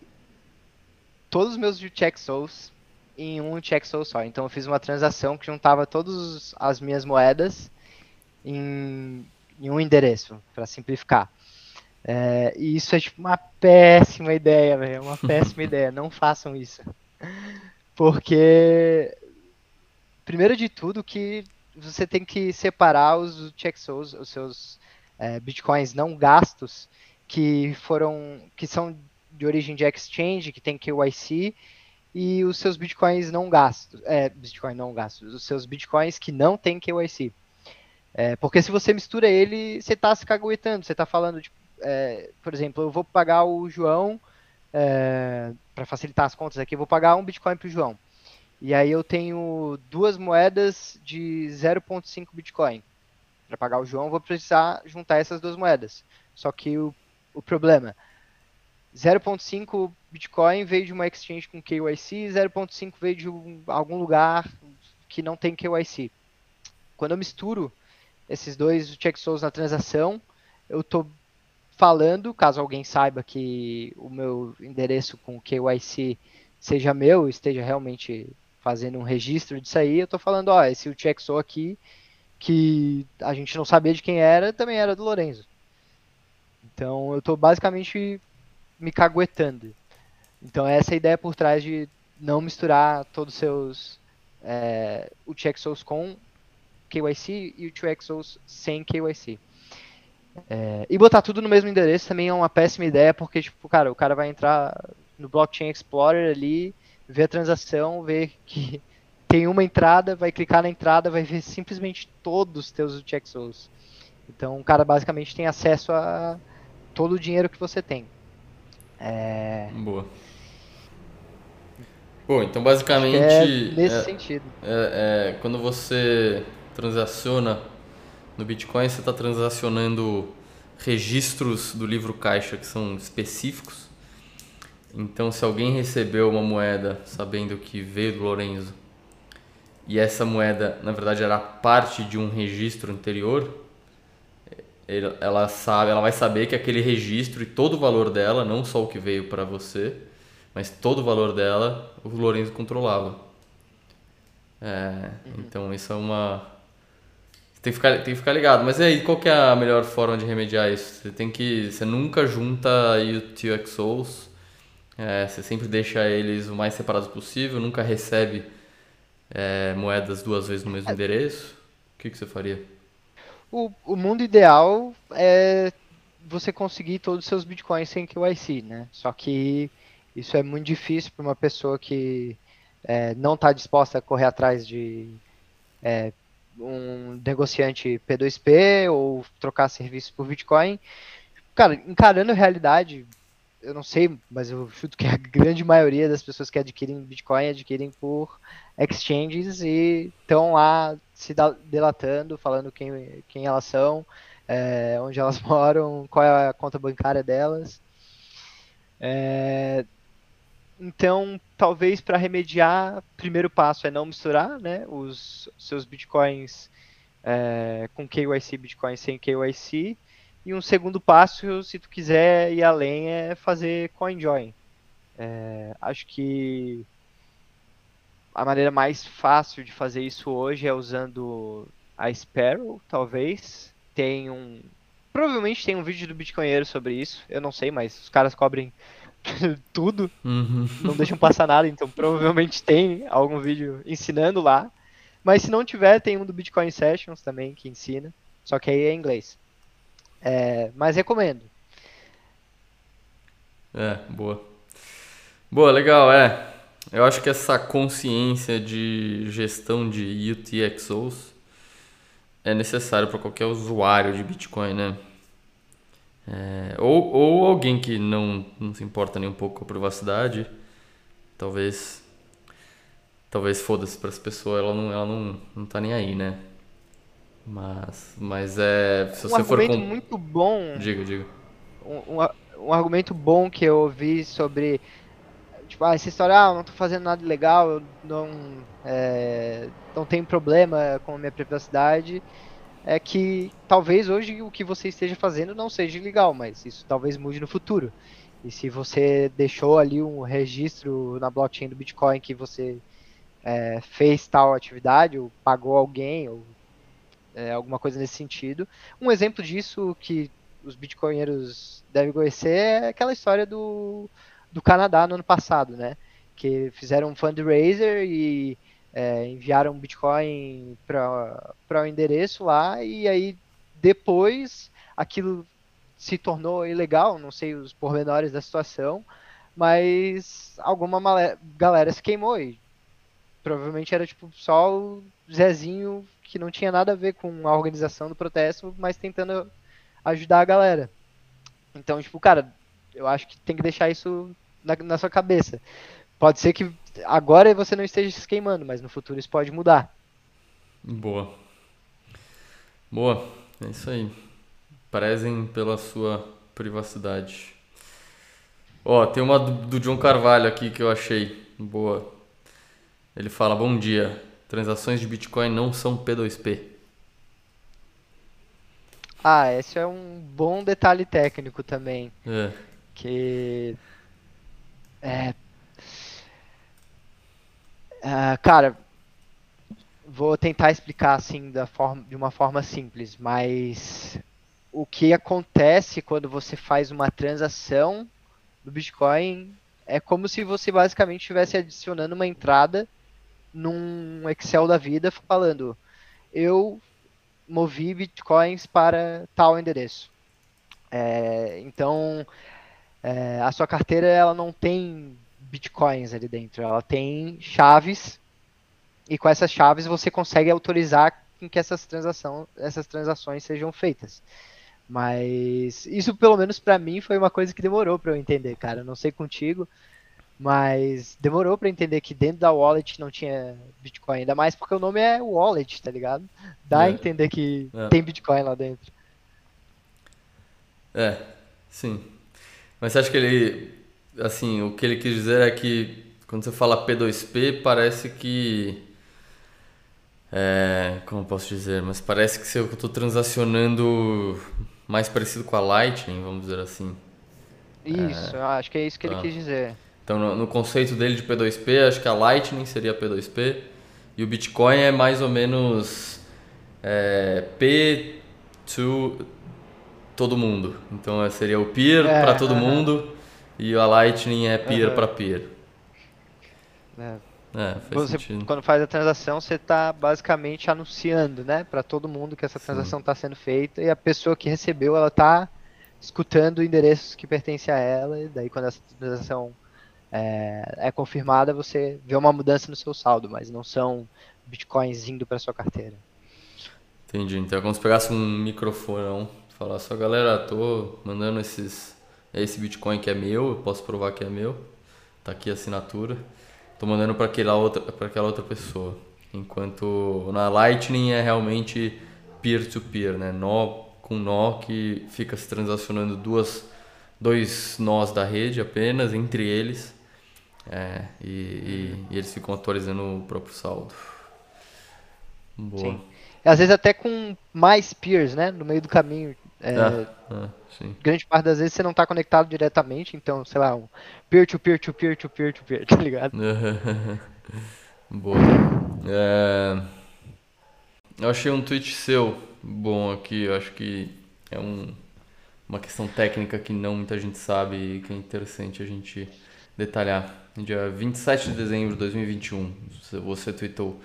todos os meus check souls em um check soul só. Então eu fiz uma transação que juntava todas as minhas moedas em, em um endereço, para simplificar. É, e isso é tipo uma péssima ideia, velho. Uma péssima ideia. Não façam isso. Porque, primeiro de tudo, que você tem que separar os check souls, os seus é, bitcoins não gastos, que foram, que são de origem de exchange, que tem KYC, e os seus bitcoins não gastos, é, bitcoin não gastos, os seus bitcoins que não tem KYC. É, porque se você mistura ele, você está se caguetando, você está falando, de, é, por exemplo, eu vou pagar o João, é, para facilitar as contas aqui, eu vou pagar um Bitcoin para o João. E aí eu tenho duas moedas de 0.5 Bitcoin. Para pagar o João, vou precisar juntar essas duas moedas. Só que o, o problema, 0.5 Bitcoin veio de uma exchange com KYC, 0.5 veio de um, algum lugar que não tem KYC. Quando eu misturo esses dois check souls na transação, eu estou falando, caso alguém saiba que o meu endereço com KYC seja meu, esteja realmente fazendo um registro disso aí, eu estou falando, ó, esse UTXO aqui, que a gente não sabia de quem era, também era do Lorenzo. Então eu estou basicamente me caguetando. Então essa é a ideia por trás de não misturar todos os seus é, UTXOs com KYC e UTXOs sem KYC. É, e botar tudo no mesmo endereço também é uma péssima ideia, porque, tipo, cara, o cara vai entrar no Blockchain Explorer ali, ver a transação, ver que tem uma entrada, vai clicar na entrada, vai ver simplesmente todos os teus UTXOs. Então, o cara basicamente tem acesso a todo o dinheiro que você tem. É... Boa. Bom, então basicamente. É nesse é, sentido. É, é, quando você transaciona no Bitcoin, você está transacionando registros do livro caixa que são específicos. Então, se alguém recebeu uma moeda sabendo que veio do Lorenzo e essa moeda, na verdade, era parte de um registro anterior, ela sabe, ela vai saber que aquele registro e todo o valor dela, não só o que veio para você, mas todo o valor dela, o Lorenzo controlava. É, uhum. Então isso é uma tem que, ficar, tem que ficar ligado. Mas e aí, qual que é a melhor forma de remediar isso? Você tem que. Você nunca junta UTXOs. É, você sempre deixa eles o mais separados possível, nunca recebe é, moedas duas vezes no mesmo é. endereço. O que, que você faria? O, o mundo ideal é você conseguir todos os seus bitcoins sem KYC, né? Só que isso é muito difícil para uma pessoa que é, não está disposta a correr atrás de é, um negociante P2P ou trocar serviço por Bitcoin. Cara, encarando a realidade, eu não sei, mas eu chuto que a grande maioria das pessoas que adquirem Bitcoin adquirem por exchanges e estão lá se delatando, falando quem, quem elas são, é, onde elas moram, qual é a conta bancária delas. É, então, talvez para remediar, primeiro passo é não misturar né, os seus bitcoins é, com KYC, bitcoins sem KYC. E um segundo passo, se tu quiser ir além, é fazer CoinJoin. É, acho que a maneira mais fácil de fazer isso hoje é usando a Sparrow, talvez. Tem um. Provavelmente tem um vídeo do Bitcoinheiro sobre isso. Eu não sei, mas os caras cobrem tudo. Uhum. Não deixam passar nada, então provavelmente tem algum vídeo ensinando lá. Mas se não tiver, tem um do Bitcoin Sessions também que ensina. Só que aí é em inglês. É, mas recomendo. É, boa. Boa, legal, é. Eu acho que essa consciência de gestão de UTXOs é necessário para qualquer usuário de Bitcoin, né? É, ou, ou alguém que não, não se importa nem um pouco com a privacidade, talvez talvez foda-se para as pessoas, ela não ela não, não tá nem aí, né? Mas mas é, se um você for argumento com... muito bom. Diga, diga. Um, um, um argumento bom que eu ouvi sobre tipo, ah, essa história, ah, eu não tô fazendo nada legal, eu não, é, não tenho problema com a minha privacidade, é que talvez hoje o que você esteja fazendo não seja legal, mas isso talvez mude no futuro. E se você deixou ali um registro na blockchain do Bitcoin que você é, fez tal atividade, ou pagou alguém, ou é, alguma coisa nesse sentido. Um exemplo disso que os bitcoinheiros devem conhecer é aquela história do do Canadá no ano passado, né? Que fizeram um fundraiser e é, enviaram Bitcoin para o endereço lá e aí depois aquilo se tornou ilegal, não sei os pormenores da situação, mas alguma galera se queimou e provavelmente era tipo só o Zezinho que não tinha nada a ver com a organização do protesto, mas tentando ajudar a galera. Então, tipo, cara, eu acho que tem que deixar isso na, na sua cabeça. Pode ser que agora você não esteja se queimando, mas no futuro isso pode mudar. Boa. Boa, é isso aí. Prezem pela sua privacidade. Ó, tem uma do, do John Carvalho aqui que eu achei boa. Ele fala: Bom dia, transações de Bitcoin não são P2P. Ah, esse é um bom detalhe técnico também. É. Que. É. Uh, cara, vou tentar explicar assim da forma, de uma forma simples, mas o que acontece quando você faz uma transação do Bitcoin é como se você basicamente estivesse adicionando uma entrada num Excel da vida falando eu movi bitcoins para tal endereço. É, então, é, a sua carteira ela não tem bitcoins ali dentro, ela tem chaves e com essas chaves você consegue autorizar em que essas, transação, essas transações sejam feitas. Mas isso, pelo menos para mim, foi uma coisa que demorou para eu entender, cara. Não sei contigo, mas demorou para entender que dentro da wallet não tinha Bitcoin, ainda mais porque o nome é wallet, tá ligado? Dá é. a entender que é. tem Bitcoin lá dentro. É, sim. Mas você acha que ele, assim, o que ele quis dizer é que quando você fala P2P, parece que é, como posso dizer, mas parece que eu estou transacionando mais parecido com a Lightning, vamos dizer assim. Isso, é, acho que é isso que tá. ele quis dizer. Então, no, no, conceito dele de P2P, acho que a Lightning seria P2P e o Bitcoin é mais ou menos é, P to todo mundo. Então, é, seria o peer é, para todo uh -huh. mundo e a Lightning é peer uh -huh. para peer. É. É, você, sentido. Quando faz a transação, você está basicamente anunciando, né, para todo mundo que essa transação está sendo feita e a pessoa que recebeu, ela está escutando endereços que pertencem a ela e daí quando essa transação é, é, confirmada, você vê uma mudança no seu saldo, mas não são bitcoins indo para sua carteira. Entendi. Então é como se pegasse um microfone, falar só, galera, tô mandando esses esse bitcoin que é meu, eu posso provar que é meu. Tá aqui a assinatura. Tô mandando para aquela outra para aquela outra pessoa. Enquanto na Lightning é realmente peer to peer, né? Nó com nó que fica se transacionando duas dois nós da rede apenas entre eles é, e, e, e, eles ficam atualizando o próprio saldo. Boa. Sim. Às vezes até com mais peers, né? No meio do caminho. É, ah, ah, grande parte das vezes você não está conectado diretamente, então, sei lá, um peer-to-peer, to peer, to peer, to peer, tá ligado? Boa. É... Eu achei um tweet seu bom aqui, eu acho que é um, uma questão técnica que não muita gente sabe e que é interessante a gente detalhar. Dia 27 de dezembro de 2021, você tweetou: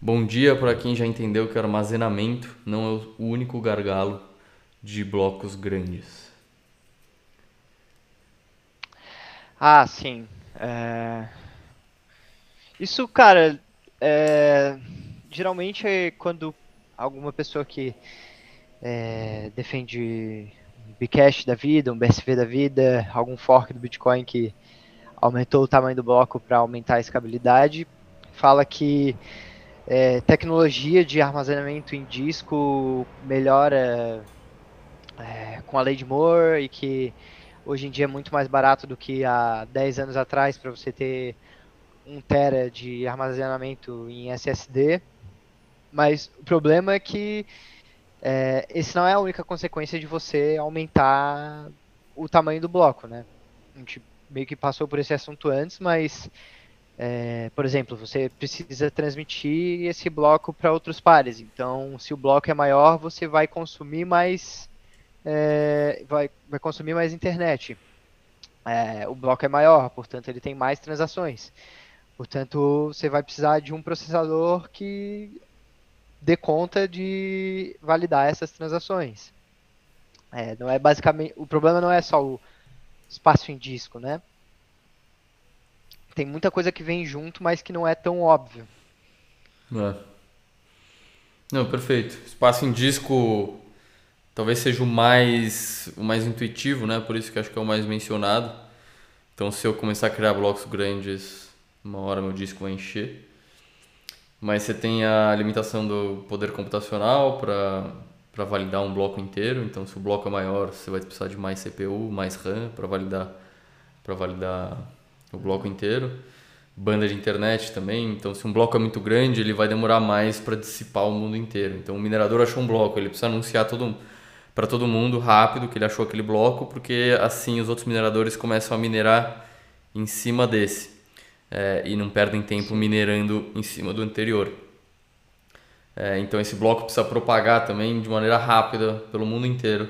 Bom dia para quem já entendeu que o armazenamento não é o único gargalo de blocos grandes. Ah, sim. É... Isso, cara, é... geralmente é quando alguma pessoa que é, defende um Bcash da vida, um BSV da vida, algum fork do Bitcoin que aumentou o tamanho do bloco para aumentar a escalabilidade. Fala que é, tecnologia de armazenamento em disco melhora é, com a lei de Moore e que hoje em dia é muito mais barato do que há 10 anos atrás para você ter 1 tera de armazenamento em SSD. Mas o problema é que é, esse não é a única consequência de você aumentar o tamanho do bloco, né? A gente meio que passou por esse assunto antes, mas, é, por exemplo, você precisa transmitir esse bloco para outros pares. Então, se o bloco é maior, você vai consumir mais, é, vai, vai consumir mais internet. É, o bloco é maior, portanto, ele tem mais transações. Portanto, você vai precisar de um processador que dê conta de validar essas transações. É, não é basicamente o problema não é só o espaço em disco, né? tem muita coisa que vem junto, mas que não é tão óbvio. É. Não, perfeito. Espaço em disco talvez seja o mais, o mais intuitivo, né? Por isso que acho que é o mais mencionado. Então, se eu começar a criar blocos grandes, uma hora meu disco vai encher. Mas você tem a limitação do poder computacional para validar um bloco inteiro. Então, se o bloco é maior, você vai precisar de mais CPU, mais RAM para validar, validar o bloco inteiro. Banda de internet também. Então, se um bloco é muito grande, ele vai demorar mais para dissipar o mundo inteiro. Então, o minerador achou um bloco, ele precisa anunciar todo para todo mundo rápido que ele achou aquele bloco, porque assim os outros mineradores começam a minerar em cima desse é, e não perdem tempo minerando em cima do anterior. É, então esse bloco precisa propagar também de maneira rápida pelo mundo inteiro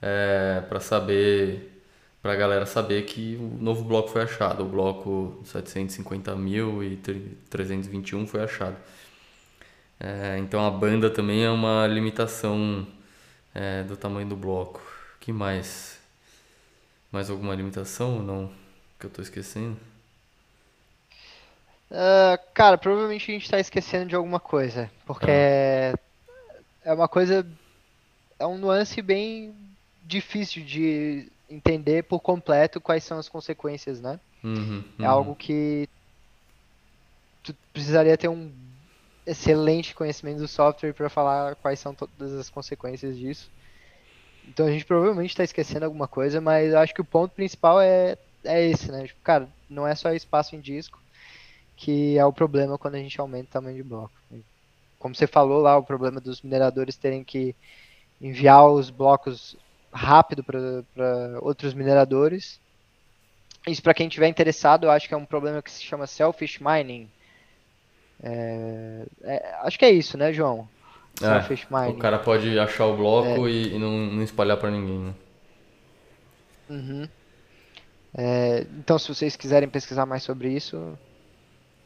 é, para saber para a galera saber que o novo bloco foi achado. O bloco 750.321 foi achado. Então a banda também é uma limitação é, do tamanho do bloco. que mais? Mais alguma limitação ou não? Que eu estou esquecendo? Uh, cara, provavelmente a gente está esquecendo de alguma coisa, porque ah. é, é uma coisa, é um nuance bem difícil de entender por completo quais são as consequências, né? Uhum, uhum. É algo que tu precisaria ter um excelente conhecimento do software para falar quais são todas as consequências disso. Então a gente provavelmente está esquecendo alguma coisa, mas acho que o ponto principal é, é esse, né? Tipo, cara, não é só espaço em disco, que é o problema quando a gente aumenta o tamanho de bloco. Como você falou lá, o problema dos mineradores terem que enviar os blocos rápido para outros mineradores. Isso para quem tiver interessado, eu acho que é um problema que se chama selfish mining. É, é, acho que é isso, né, João? É. O cara pode achar o bloco é. e, e, não, não espalhar para ninguém. Né? Uhum. É, então, se vocês quiserem pesquisar mais sobre isso,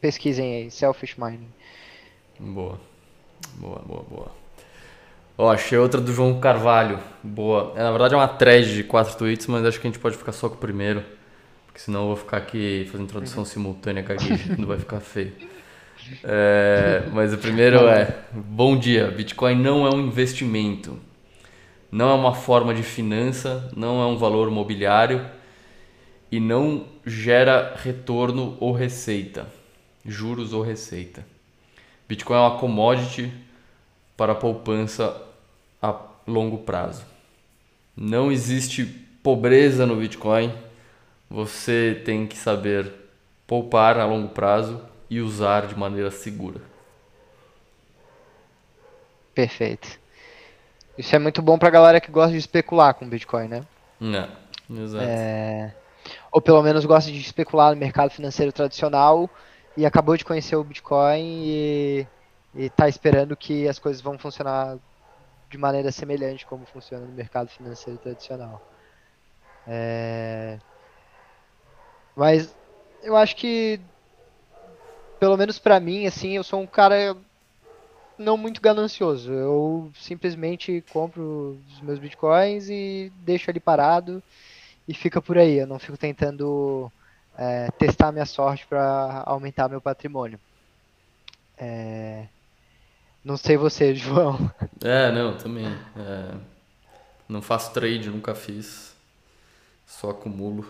Pesquisem aí, Selfish Mining. Boa. Boa, boa, boa. Ó, achei outra do João Carvalho. Boa. É, na verdade é uma thread de quatro tweets, mas acho que a gente pode ficar só com o primeiro. Porque senão eu vou ficar aqui fazendo tradução uhum. simultânea gaguejando, vai ficar feio. É, mas o primeiro é: Bom dia, Bitcoin não é um investimento, não é uma forma de finança, não é um valor mobiliário e não gera retorno ou receita juros ou receita. Bitcoin é uma commodity para poupança a longo prazo. Não existe pobreza no Bitcoin. Você tem que saber poupar a longo prazo e usar de maneira segura. Perfeito. Isso é muito bom para a galera que gosta de especular com Bitcoin, né? Não, exato. É... Ou pelo menos gosta de especular no mercado financeiro tradicional e acabou de conhecer o Bitcoin e está esperando que as coisas vão funcionar de maneira semelhante como funciona no mercado financeiro tradicional. É... Mas eu acho que, pelo menos para mim, assim, eu sou um cara não muito ganancioso. Eu simplesmente compro os meus bitcoins e deixo ali parado e fica por aí. Eu não fico tentando é, testar minha sorte para aumentar meu patrimônio. É, não sei você, João. É, não, também. É, não faço trade, nunca fiz. Só acumulo.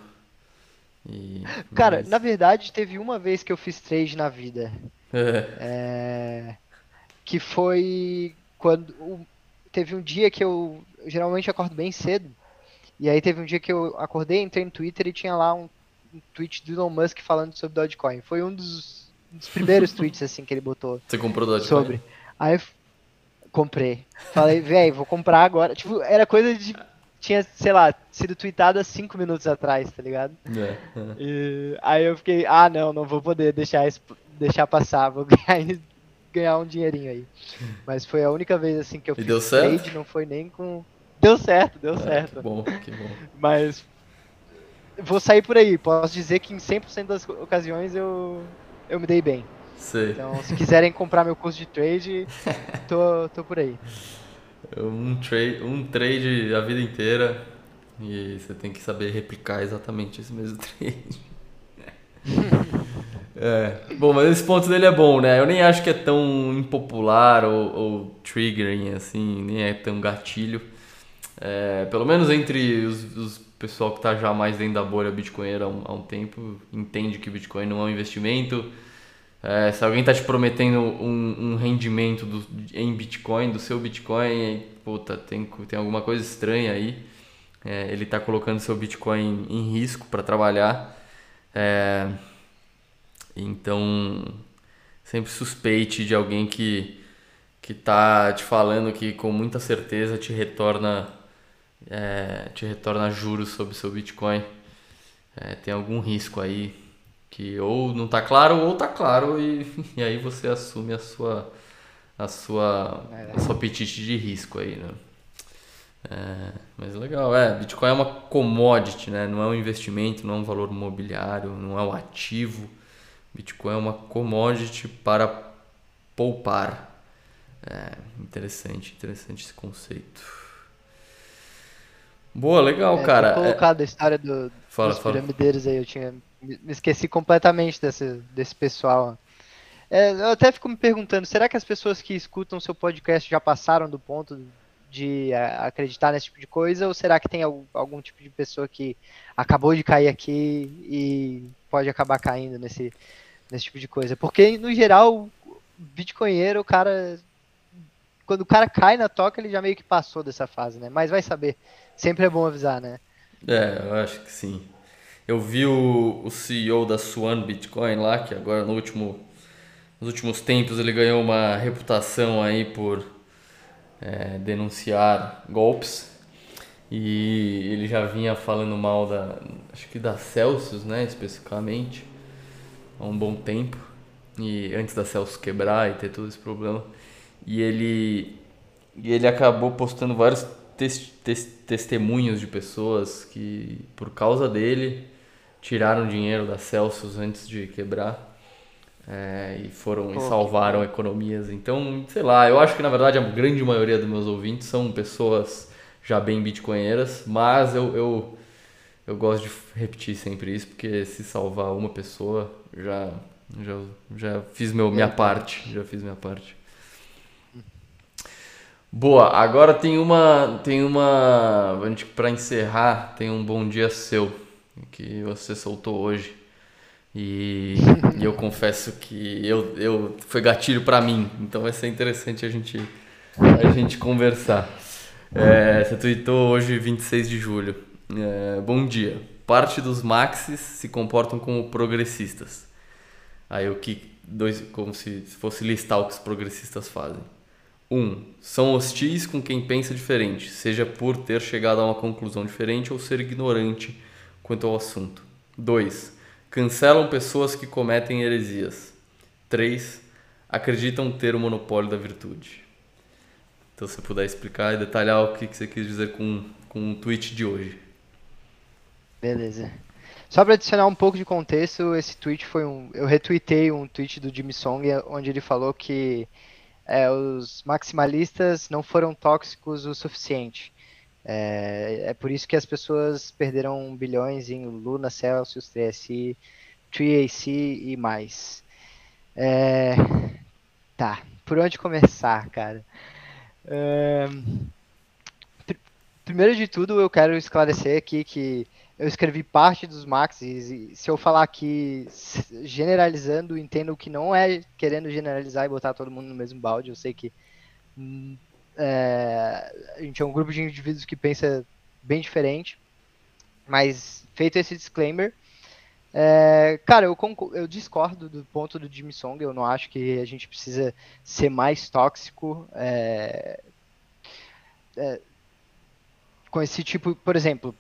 E, Cara, mas... na verdade, teve uma vez que eu fiz trade na vida. É. é que foi quando. Teve um dia que eu, eu geralmente acordo bem cedo. E aí teve um dia que eu acordei, entrei no Twitter e tinha lá um um tweet do Elon Musk falando sobre Dogecoin. Foi um dos, dos primeiros tweets assim que ele botou. Você comprou Dogecoin? Sobre. Aí eu comprei. Falei, velho, vou comprar agora. Tipo, era coisa de tinha, sei lá, sido tweetado há 5 minutos atrás, tá ligado? É, é. E, aí eu fiquei, ah não, não vou poder deixar, deixar passar, vou ganhar, ganhar um dinheirinho aí. Mas foi a única vez assim que eu e fiz deu trade, certo? não foi nem com. Deu certo, deu é, certo. Que bom, que bom. Mas vou sair por aí. Posso dizer que em 100% das ocasiões eu, eu me dei bem. Sei. Então, se quiserem comprar meu curso de trade, tô, tô por aí. Um trade, um trade a vida inteira e você tem que saber replicar exatamente esse mesmo trade. É. Bom, mas esse ponto dele é bom, né? Eu nem acho que é tão impopular ou, ou triggering, assim, nem é tão gatilho. É, pelo menos entre os, os pessoal que está já mais dentro da bolha bitcoinera há um, há um, tempo, entende que Bitcoin não é um investimento. É, se alguém está te prometendo um, um rendimento do, em Bitcoin, do seu Bitcoin, puta, tem, tem alguma coisa estranha aí. É, ele está colocando seu Bitcoin em risco para trabalhar. É, então, sempre suspeite de alguém que que tá te falando que com muita certeza te retorna é, te retorna juros sobre seu Bitcoin. É, tem algum risco aí que ou não tá claro ou tá claro e, e aí você assume a sua a sua a sua apetite de risco aí, né? É, mas legal, é, Bitcoin é uma commodity, né? Não é um investimento, não é um valor imobiliário, não é um ativo. Bitcoin é uma commodity para poupar. É, interessante, interessante esse conceito. Boa, legal, é, cara. Tinha colocado é... a história do, fala, dos fala. piramideiros aí, eu tinha me esqueci completamente desse, desse pessoal. É, eu até fico me perguntando, será que as pessoas que escutam seu podcast já passaram do ponto de acreditar nesse tipo de coisa, ou será que tem algum tipo de pessoa que acabou de cair aqui e pode acabar caindo nesse, nesse tipo de coisa? Porque, no geral, bitcoinheiro, o cara. Quando o cara cai na toca, ele já meio que passou dessa fase, né? Mas vai saber. Sempre é bom avisar, né? É, eu acho que sim. Eu vi o, o CEO da Swan Bitcoin lá, que agora no último, nos últimos tempos ele ganhou uma reputação aí por é, denunciar golpes. E ele já vinha falando mal da, acho que da Celsius, né, especificamente, há um bom tempo. E antes da Celsius quebrar e ter todo esse problema. E ele, e ele acabou postando vários tes, tes, testemunhos de pessoas que, por causa dele, tiraram dinheiro da Celsius antes de quebrar é, e foram Pô, e salvaram economias. Então, sei lá, eu acho que na verdade a grande maioria dos meus ouvintes são pessoas já bem bitcoinheiras, mas eu, eu, eu gosto de repetir sempre isso, porque se salvar uma pessoa, já, já, já fiz meu, minha parte, já fiz minha parte. Boa, agora tem uma, tem uma, para encerrar, tem um bom dia seu que você soltou hoje. E, e eu confesso que eu, eu foi gatilho para mim, então vai ser interessante a gente, a gente conversar. É, você tweetou hoje, 26 de julho. É, bom dia. Parte dos maxis se comportam como progressistas. Aí o que dois, como se fosse listar o que os progressistas fazem. 1. Um, são hostis com quem pensa diferente, seja por ter chegado a uma conclusão diferente ou ser ignorante quanto ao assunto. 2. Cancelam pessoas que cometem heresias. 3. Acreditam ter o monopólio da virtude. Então, se você puder explicar e detalhar o que você quis dizer com, com o tweet de hoje. Beleza. Só para adicionar um pouco de contexto, esse tweet foi um. Eu retuitei um tweet do Jimmy Song onde ele falou que é, os maximalistas não foram tóxicos o suficiente. É, é por isso que as pessoas perderam bilhões em Luna, Celsius, 3SI, 3AC e mais. É, tá, por onde começar, cara? É, pr primeiro de tudo, eu quero esclarecer aqui que eu escrevi parte dos maxis e se eu falar aqui generalizando, entendo que não é querendo generalizar e botar todo mundo no mesmo balde. Eu sei que hum, é, a gente é um grupo de indivíduos que pensa bem diferente, mas feito esse disclaimer, é, cara, eu, eu, discordo do ponto do Jimmy Song, eu não acho que a gente precisa ser mais tóxico é, é, com esse tipo, por exemplo,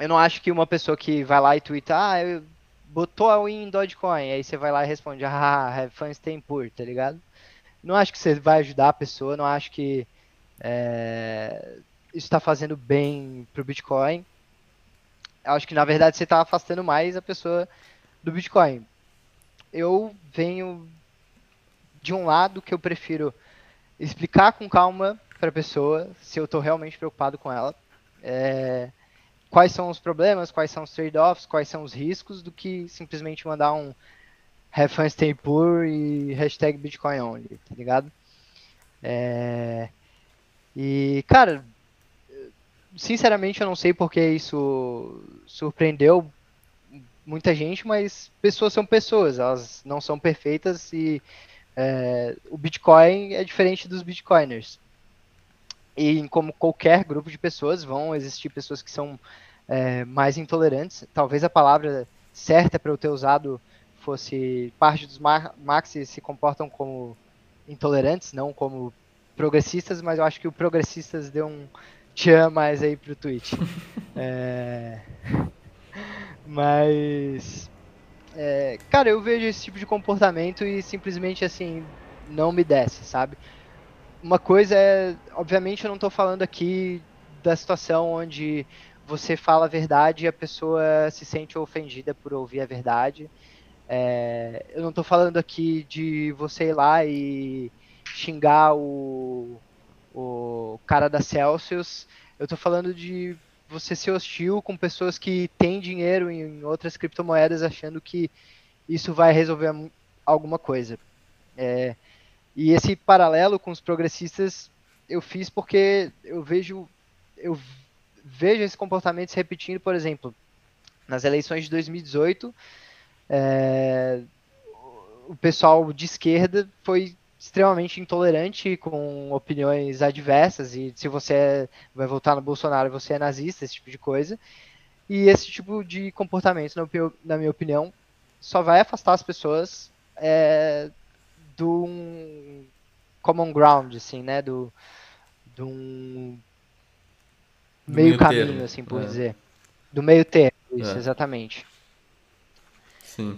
eu não acho que uma pessoa que vai lá e twitta, ah, eu botou a win em Dogecoin, aí você vai lá e responde, ah, have fun staying poor, tá ligado? Não acho que você vai ajudar a pessoa, não acho que é, isso está fazendo bem para o Bitcoin. Acho que na verdade você está afastando mais a pessoa do Bitcoin. Eu venho de um lado que eu prefiro explicar com calma para a pessoa se eu estou realmente preocupado com ela. É, quais são os problemas, quais são os trade-offs, quais são os riscos, do que simplesmente mandar um have fun stay poor e hashtag Bitcoin only, tá ligado? É, e, cara, sinceramente eu não sei porque isso surpreendeu muita gente, mas pessoas são pessoas, elas não são perfeitas e é, o Bitcoin é diferente dos Bitcoiners. E como qualquer grupo de pessoas, vão existir pessoas que são é, mais intolerantes. Talvez a palavra certa para eu ter usado fosse parte dos maxis se comportam como intolerantes, não como progressistas, mas eu acho que o progressistas deu um tchan mais aí pro tweet. é... Mas. É, cara, eu vejo esse tipo de comportamento e simplesmente assim, não me desce, sabe? Uma coisa é. Obviamente eu não tô falando aqui da situação onde você fala a verdade e a pessoa se sente ofendida por ouvir a verdade. É, eu não tô falando aqui de você ir lá e xingar o, o cara da Celsius. Eu tô falando de você ser hostil com pessoas que têm dinheiro em outras criptomoedas achando que isso vai resolver alguma coisa. É, e esse paralelo com os progressistas eu fiz porque eu vejo eu vejo esse comportamento se repetindo, por exemplo, nas eleições de 2018, é, o pessoal de esquerda foi extremamente intolerante, com opiniões adversas, e se você é, vai votar no Bolsonaro, você é nazista, esse tipo de coisa. E esse tipo de comportamento, na, minha opinião, só vai afastar as pessoas é, do um common ground, assim, né? Do, do um do meio, meio caminho, termo. assim, por é. dizer. Do meio termo, isso, é. exatamente. Sim.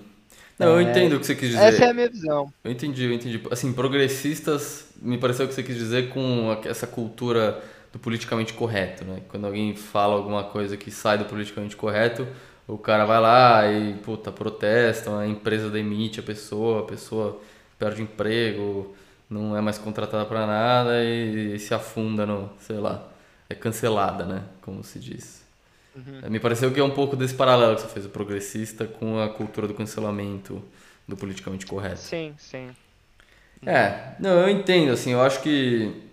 Não, eu é, entendo o que você quis dizer. Essa é a minha visão. Eu entendi, eu entendi. Assim, progressistas, me pareceu que você quis dizer com essa cultura do politicamente correto, né? Quando alguém fala alguma coisa que sai do politicamente correto, o cara vai lá e, puta, protesta, a empresa demite a pessoa, a pessoa perde emprego, não é mais contratada para nada e, e se afunda no, sei lá, é cancelada, né? Como se diz. Uhum. Me pareceu que é um pouco desse paralelo que você fez, o progressista com a cultura do cancelamento, do politicamente correto. Sim, sim. É, não, eu entendo, assim, eu acho que.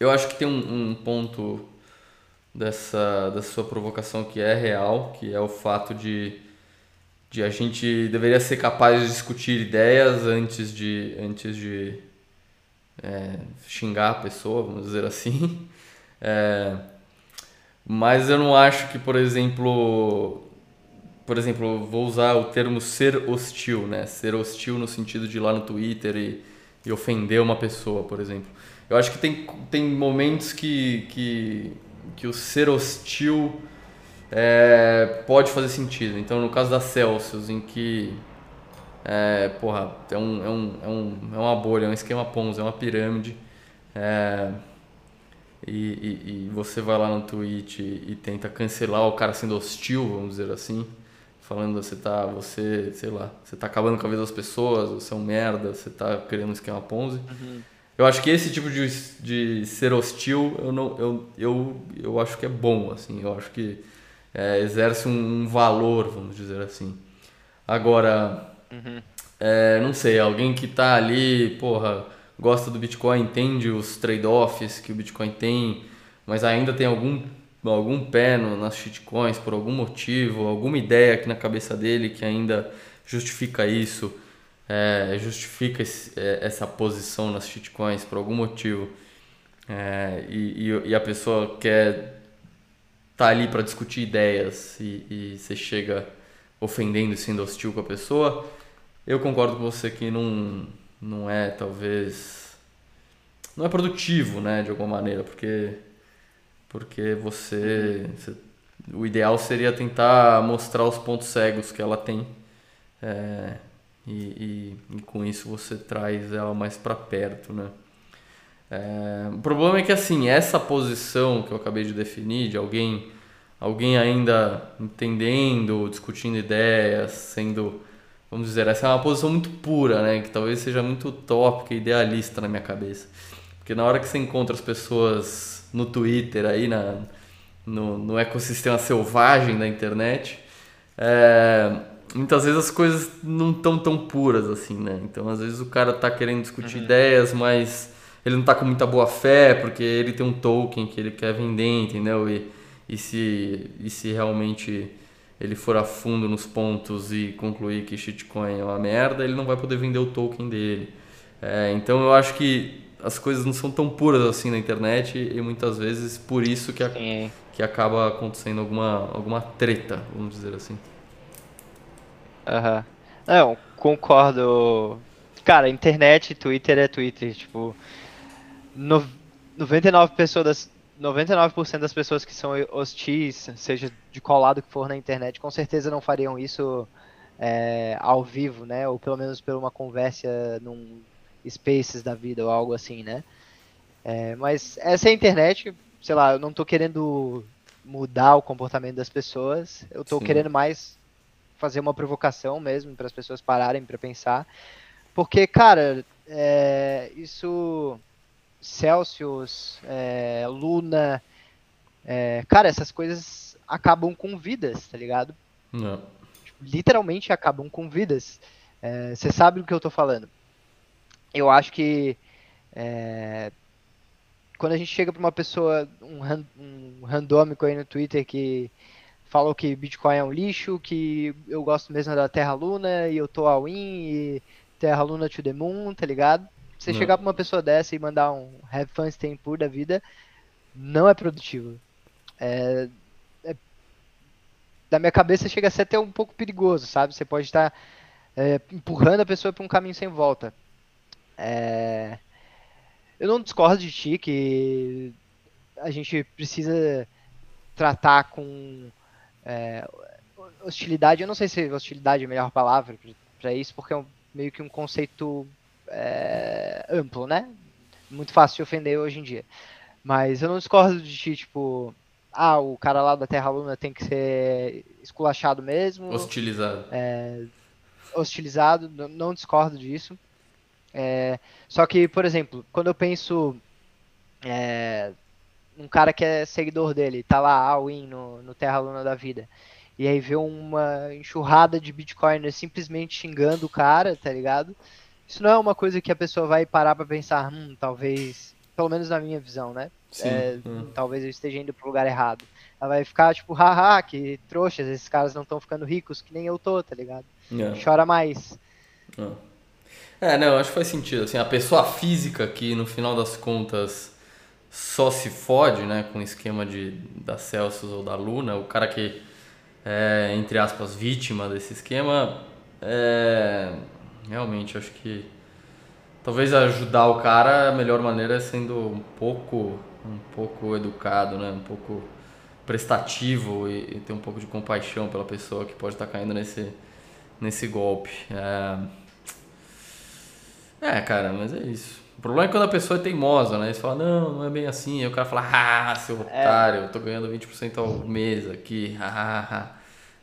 Eu acho que tem um, um ponto dessa, dessa sua provocação que é real, que é o fato de, de a gente deveria ser capaz de discutir ideias antes de, antes de é, xingar a pessoa, vamos dizer assim. É, mas eu não acho que, por exemplo, por exemplo, vou usar o termo ser hostil, né? Ser hostil no sentido de ir lá no Twitter e, e ofender uma pessoa, por exemplo. Eu acho que tem, tem momentos que, que, que o ser hostil é, pode fazer sentido. Então, no caso da Celsius, em que é, porra, é, um, é, um, é, um, é uma bolha, é um esquema Ponzi, é uma pirâmide. É, e, e, e, você vai lá no Twitch e, e, tenta cancelar o cara sendo hostil, vamos dizer assim, falando você tá, você, sei lá, você tá acabando com a vida das pessoas, você é um merda, você tá criando um esquema Ponzi. Uhum. Eu acho que esse tipo de, de ser hostil, eu, não, eu, eu, eu acho que é bom, assim, eu acho que é, exerce um, um, valor, vamos dizer assim. Agora, uhum. é, não sei, alguém que tá ali, porra gosta do Bitcoin, entende os trade-offs que o Bitcoin tem, mas ainda tem algum, algum pé no, nas shitcoins por algum motivo, alguma ideia aqui na cabeça dele que ainda justifica isso, é, justifica esse, é, essa posição nas shitcoins por algum motivo, é, e, e, e, a pessoa quer tá ali para discutir ideias e, e você chega ofendendo e sendo hostil com a pessoa, eu concordo com você que não não é talvez não é produtivo, né, de alguma maneira, porque porque você, você o ideal seria tentar mostrar os pontos cegos que ela tem é, e, e, e, com isso você traz ela mais para perto, né? É, o problema é que assim essa posição que eu acabei de definir de alguém alguém ainda entendendo, discutindo ideias, sendo vamos dizer, essa é uma posição muito pura, né? Que talvez seja muito utópica e idealista na minha cabeça. Porque na hora que você encontra as pessoas no Twitter, aí na, no, no ecossistema selvagem da internet, é, muitas vezes as coisas não estão tão puras assim, né? Então, às vezes o cara tá querendo discutir uhum. ideias, mas ele não tá com muita boa fé, porque ele tem um token que ele quer vender, entendeu? E, e, se, e se realmente ele for a fundo nos pontos e concluir que shitcoin é uma merda, ele não vai poder vender o token dele. É, então eu acho que as coisas não são tão puras assim na internet e muitas vezes por isso que, a, que acaba acontecendo alguma, alguma treta, vamos dizer assim. Aham. Uhum. Não, concordo. Cara, internet, Twitter é Twitter. Tipo, no, 99 pessoas das, 99% das pessoas que são hostis, seja de qual lado que for na internet, com certeza não fariam isso é, ao vivo, né? Ou pelo menos por uma conversa num Spaces da vida ou algo assim, né? É, mas essa é a internet, sei lá, eu não tô querendo mudar o comportamento das pessoas, eu tô Sim. querendo mais fazer uma provocação mesmo para as pessoas pararem para pensar, porque, cara, é, isso Celsius, é, Luna, é, cara, essas coisas acabam com vidas, tá ligado? Não. Tipo, literalmente acabam com vidas. É, você sabe do que eu tô falando eu acho que é, quando a gente chega para uma pessoa, um, um randômico aí no Twitter que falou que Bitcoin é um lixo, que eu gosto mesmo da Terra Luna e eu tô all in e Terra Luna to the Moon, tá ligado? Você não. chegar pra uma pessoa dessa e mandar um Have Fun Staying Poor da vida, não é produtivo. É, é, da minha cabeça chega a ser até um pouco perigoso, sabe? Você pode estar é, empurrando a pessoa para um caminho sem volta. É... Eu não discordo de ti que a gente precisa tratar com é, hostilidade. Eu não sei se hostilidade é a melhor palavra para isso, porque é um, meio que um conceito é, amplo, né? Muito fácil de ofender hoje em dia. Mas eu não discordo de ti, tipo, ah, o cara lá da Terra Luna tem que ser esculachado mesmo. Hostilizado. É, hostilizado, não, não discordo disso. É, só que, por exemplo, quando eu penso é, um cara que é seguidor dele, tá lá, all-in no, no Terra Luna da vida, e aí vê uma enxurrada de bitcoiners simplesmente xingando o cara, tá ligado? Isso não é uma coisa que a pessoa vai parar pra pensar, hum, talvez, pelo menos na minha visão, né? Sim, é, hum. Talvez eu esteja indo pro lugar errado. Ela vai ficar tipo, haha, que trouxas, esses caras não estão ficando ricos, que nem eu tô, tá ligado? É. Chora mais. Yeah. É. É, não, acho que faz sentido. Assim, a pessoa física que no final das contas só se fode, né, com o esquema de, da Celsius ou da Luna, o cara que é, entre aspas, vítima desse esquema, é, realmente acho que talvez ajudar o cara a melhor maneira é sendo um pouco, um pouco educado, né, um pouco prestativo e, e ter um pouco de compaixão pela pessoa que pode estar caindo nesse, nesse golpe. É, é, cara, mas é isso. O problema é quando a pessoa é teimosa, né? Você fala, não, não é bem assim. Aí o cara fala, ah, seu é. otário, eu tô ganhando 20% ao mês aqui, hahaha.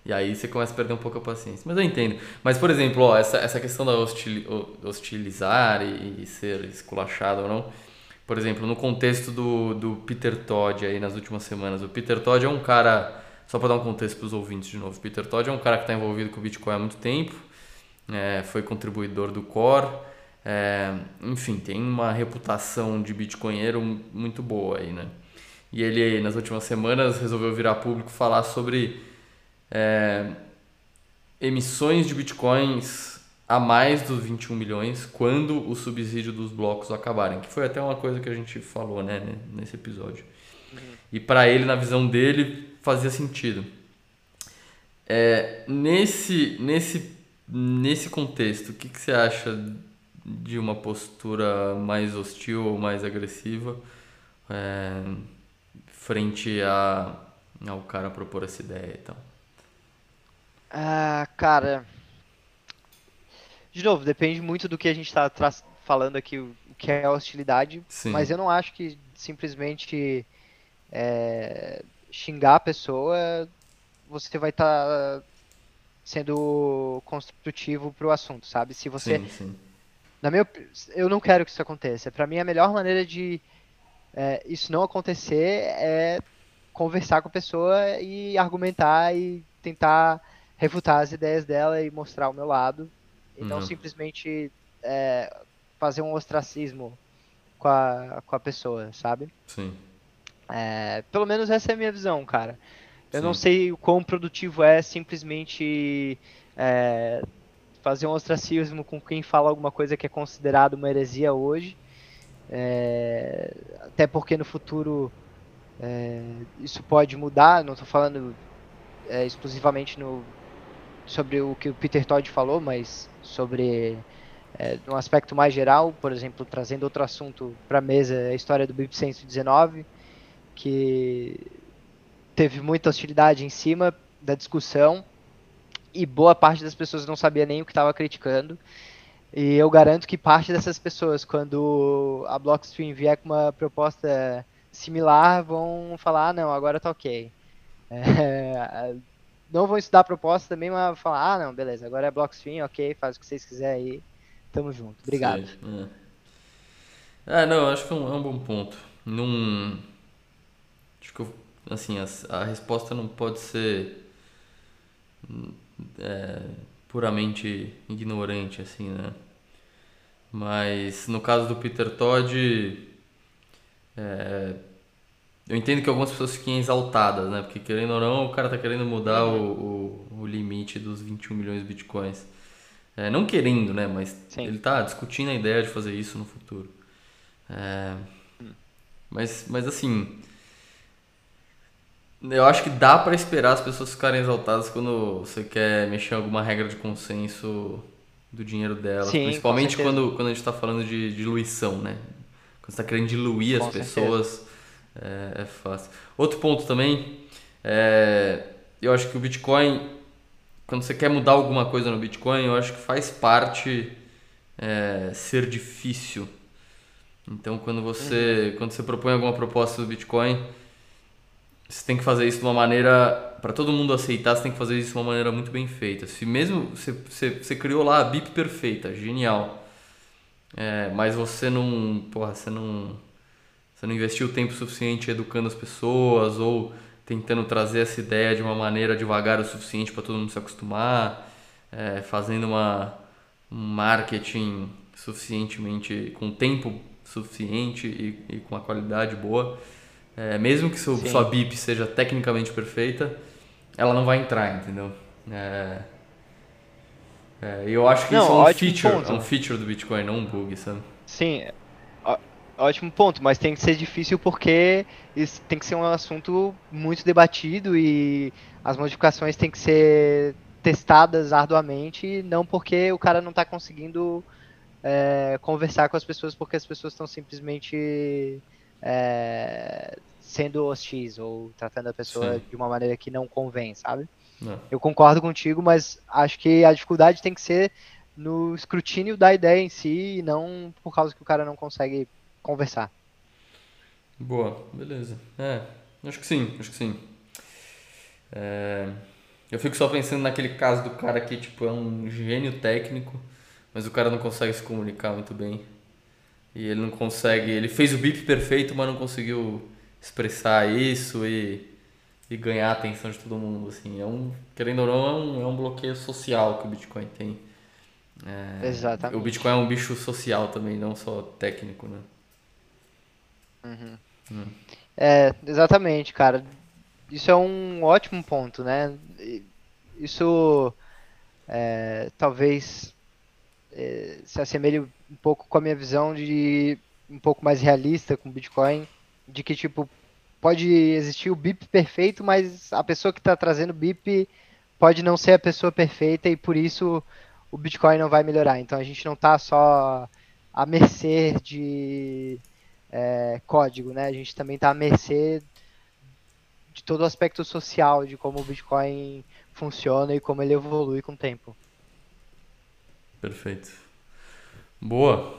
E aí você começa a perder um pouco a paciência. Mas eu entendo. Mas, por exemplo, ó, essa, essa questão da hostil, hostilizar e, e, ser esculachado ou não. Por exemplo, no contexto do, do Peter Todd aí nas últimas semanas. O Peter Todd é um cara, só para dar um contexto para os ouvintes de novo. Peter Todd é um cara que está envolvido com o Bitcoin há muito tempo. É, foi contribuidor do Core. É, enfim, tem uma reputação de bitcoinheiro muito boa aí, né? E ele, nas últimas semanas, resolveu virar público falar sobre é, emissões de bitcoins a mais dos 21 milhões quando o subsídio dos blocos acabarem, que foi até uma coisa que a gente falou né, nesse episódio. E para ele, na visão dele, fazia sentido. É, nesse, nesse, nesse contexto, o que, que você acha de uma postura mais hostil ou mais agressiva é, frente a, ao cara propor essa ideia e tal? Ah, cara. De novo, depende muito do que a gente está falando aqui, o que é hostilidade. Sim. Mas eu não acho que simplesmente é, xingar a pessoa você vai estar tá sendo construtivo para o assunto, sabe? Se você sim, sim. Na minha, eu não quero que isso aconteça. Para mim, a melhor maneira de é, isso não acontecer é conversar com a pessoa e argumentar e tentar refutar as ideias dela e mostrar o meu lado, e não Uhum. simplesmente é, fazer um ostracismo com a, com a pessoa, sabe? Sim. É, pelo menos essa é a minha visão, cara. Eu não Sim. sei o quão produtivo é simplesmente é, fazer um ostracismo com quem fala alguma coisa que é considerado uma heresia hoje. É, até porque no futuro é, isso pode mudar. Não estou falando é, exclusivamente no, sobre o que o Peter Todd falou, mas sobre é, um aspecto mais geral, por exemplo, trazendo outro assunto para a mesa, a história do BIP 119, que teve muita hostilidade em cima da discussão e boa parte das pessoas não sabia nem o que estava criticando. E eu garanto que parte dessas pessoas, quando a Blockstream vier com uma proposta similar, vão falar, ah, não, agora tá ok. É, não vão estudar a proposta também, mas vão falar, ah, não, beleza, agora é Blockstream, ok, faz o que vocês quiserem aí, tamo junto, obrigado. Sei, É. É, não, acho que é um, é um bom ponto. Não. Acho que, eu- assim, a, a resposta não pode ser é, puramente ignorante, assim, né? Mas no caso do Peter Todd, é, eu entendo que algumas pessoas fiquem exaltadas, né? Porque querendo ou não, o cara tá querendo mudar o, o, o limite dos 21 milhões de bitcoins. É, não querendo, né? Mas Sim. ele tá discutindo a ideia de fazer isso no futuro. É, mas, mas assim, eu acho que dá pra esperar as pessoas ficarem exaltadas quando você quer mexer em alguma regra de consenso do dinheiro delas. Sim, principalmente quando, quando a gente tá falando de diluição, né? Quando você tá querendo diluir Com as certeza. pessoas, é, é fácil. Outro ponto também, é, eu acho que o Bitcoin, quando você quer mudar alguma coisa no Bitcoin, eu acho que faz parte é, ser difícil. Então, quando você, Uhum. quando você propõe alguma proposta do Bitcoin, você tem que fazer isso de uma maneira. Para todo mundo aceitar, você tem que fazer isso de uma maneira muito bem feita. Se mesmo você, você, você criou lá a BIP perfeita, genial. É, mas você não. Porra, você não. Você não investiu tempo suficiente educando as pessoas ou tentando trazer essa ideia de uma maneira devagar o suficiente para todo mundo se acostumar, é, fazendo uma, um marketing suficientemente. com tempo suficiente e, e com a qualidade boa. É, mesmo que seu, sua BIP seja tecnicamente perfeita, ela não vai entrar, entendeu? É, é, eu acho que Não, isso é um feature, ponto. é um feature do Bitcoin, não um bug, sabe? Sim, ótimo ponto, mas tem que ser difícil porque tem que ser um assunto muito debatido e as modificações têm que ser testadas arduamente, não porque o cara não está conseguindo é, conversar com as pessoas porque as pessoas estão simplesmente é, sendo hostis ou tratando a pessoa Sim. de uma maneira que não convém, sabe? Não. Eu concordo contigo, mas acho que a dificuldade tem que ser no escrutínio da ideia em si e não por causa que o cara não consegue conversar. Boa, beleza. É, acho que sim, acho que sim. É, eu fico só pensando naquele caso do cara que tipo, é um gênio técnico, mas o cara não consegue se comunicar muito bem. E ele não consegue. Ele fez o bip perfeito, mas não conseguiu expressar isso e, e ganhar a atenção de todo mundo. Assim. É um, querendo ou não, é um, é um bloqueio social que o Bitcoin tem. É, Exatamente. O Bitcoin é um bicho social também, não só técnico, né? É, exatamente, cara. Isso é um ótimo ponto, né? Isso é, talvez é, se assemelhe um pouco com a minha visão de um pouco mais realista com Bitcoin, de que tipo pode existir o BIP perfeito, mas a pessoa que está trazendo o BIP pode não ser a pessoa perfeita e por isso o Bitcoin não vai melhorar. Então a gente não está só à mercê de é, código, né? A gente também está à mercê de todo o aspecto social de como o Bitcoin funciona e como ele evolui com o tempo. Perfeito. Boa.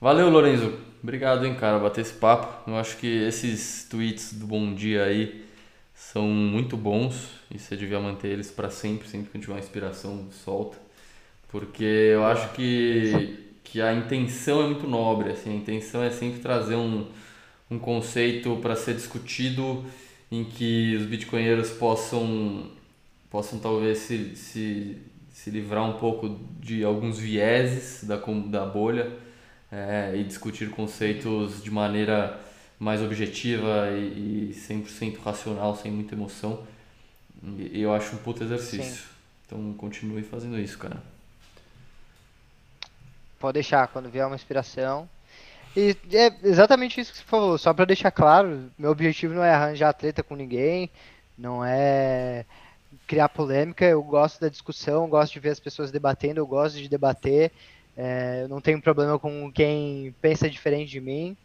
Valeu, Lorenzo. Obrigado, hein, cara, bater esse papo. Eu acho que esses tweets do Bom Dia aí são muito bons e você devia manter eles para sempre, sempre que tiver uma inspiração, solta. Porque eu acho que, que a intenção é muito nobre, assim, a intenção é sempre trazer um, um conceito para ser discutido em que os bitcoinheiros possam possam talvez se, se, se livrar um pouco de alguns vieses da, da bolha é, e discutir conceitos de maneira mais objetiva e, e 100% racional, sem muita emoção. E eu acho um puto exercício. Sim. Então continue fazendo isso, cara. Pode deixar, quando vier uma inspiração. E é exatamente isso que você falou, só para deixar claro, meu objetivo não é arranjar treta com ninguém, não é criar polêmica, eu gosto da discussão, gosto de ver as pessoas debatendo, eu gosto de debater, é, eu não tenho problema com quem pensa diferente de mim,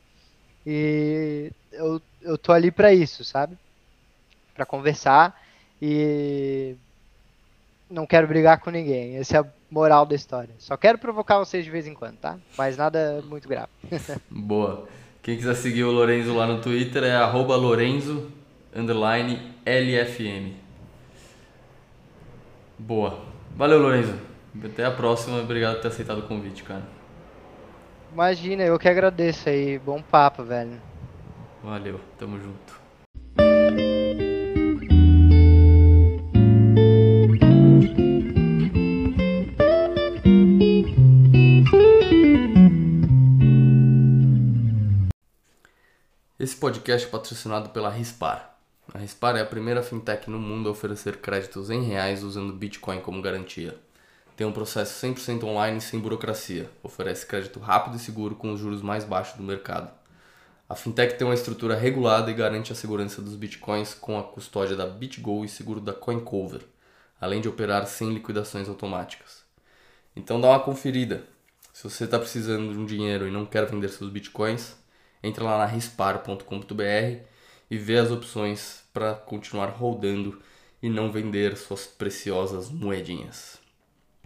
e eu, eu tô ali para isso, sabe? Para conversar e não quero brigar com ninguém. Essa é moral da história. Só quero provocar vocês de vez em quando, tá? Mas nada muito grave. Boa. Quem quiser seguir o Lorenzo lá no Twitter é arroba Lorenzo LFM. Boa. Valeu, Lorenzo. Até a próxima. Obrigado por ter aceitado o convite, cara. Imagina, eu que agradeço aí. Bom papo, velho. Valeu, tamo junto. Esse podcast é patrocinado pela Rispar. A Rispar é a primeira fintech no mundo a oferecer créditos em reais usando Bitcoin como garantia. Tem um processo 100% online sem burocracia. Oferece crédito rápido e seguro com os juros mais baixos do mercado. A fintech tem uma estrutura regulada e garante a segurança dos bitcoins com a custódia da BitGo e seguro da CoinCover, além de operar sem liquidações automáticas. Então dá uma conferida. Se você está precisando de um dinheiro e não quer vender seus bitcoins, entra lá na rispar.com.br e vê as opções para continuar rodando e não vender suas preciosas moedinhas.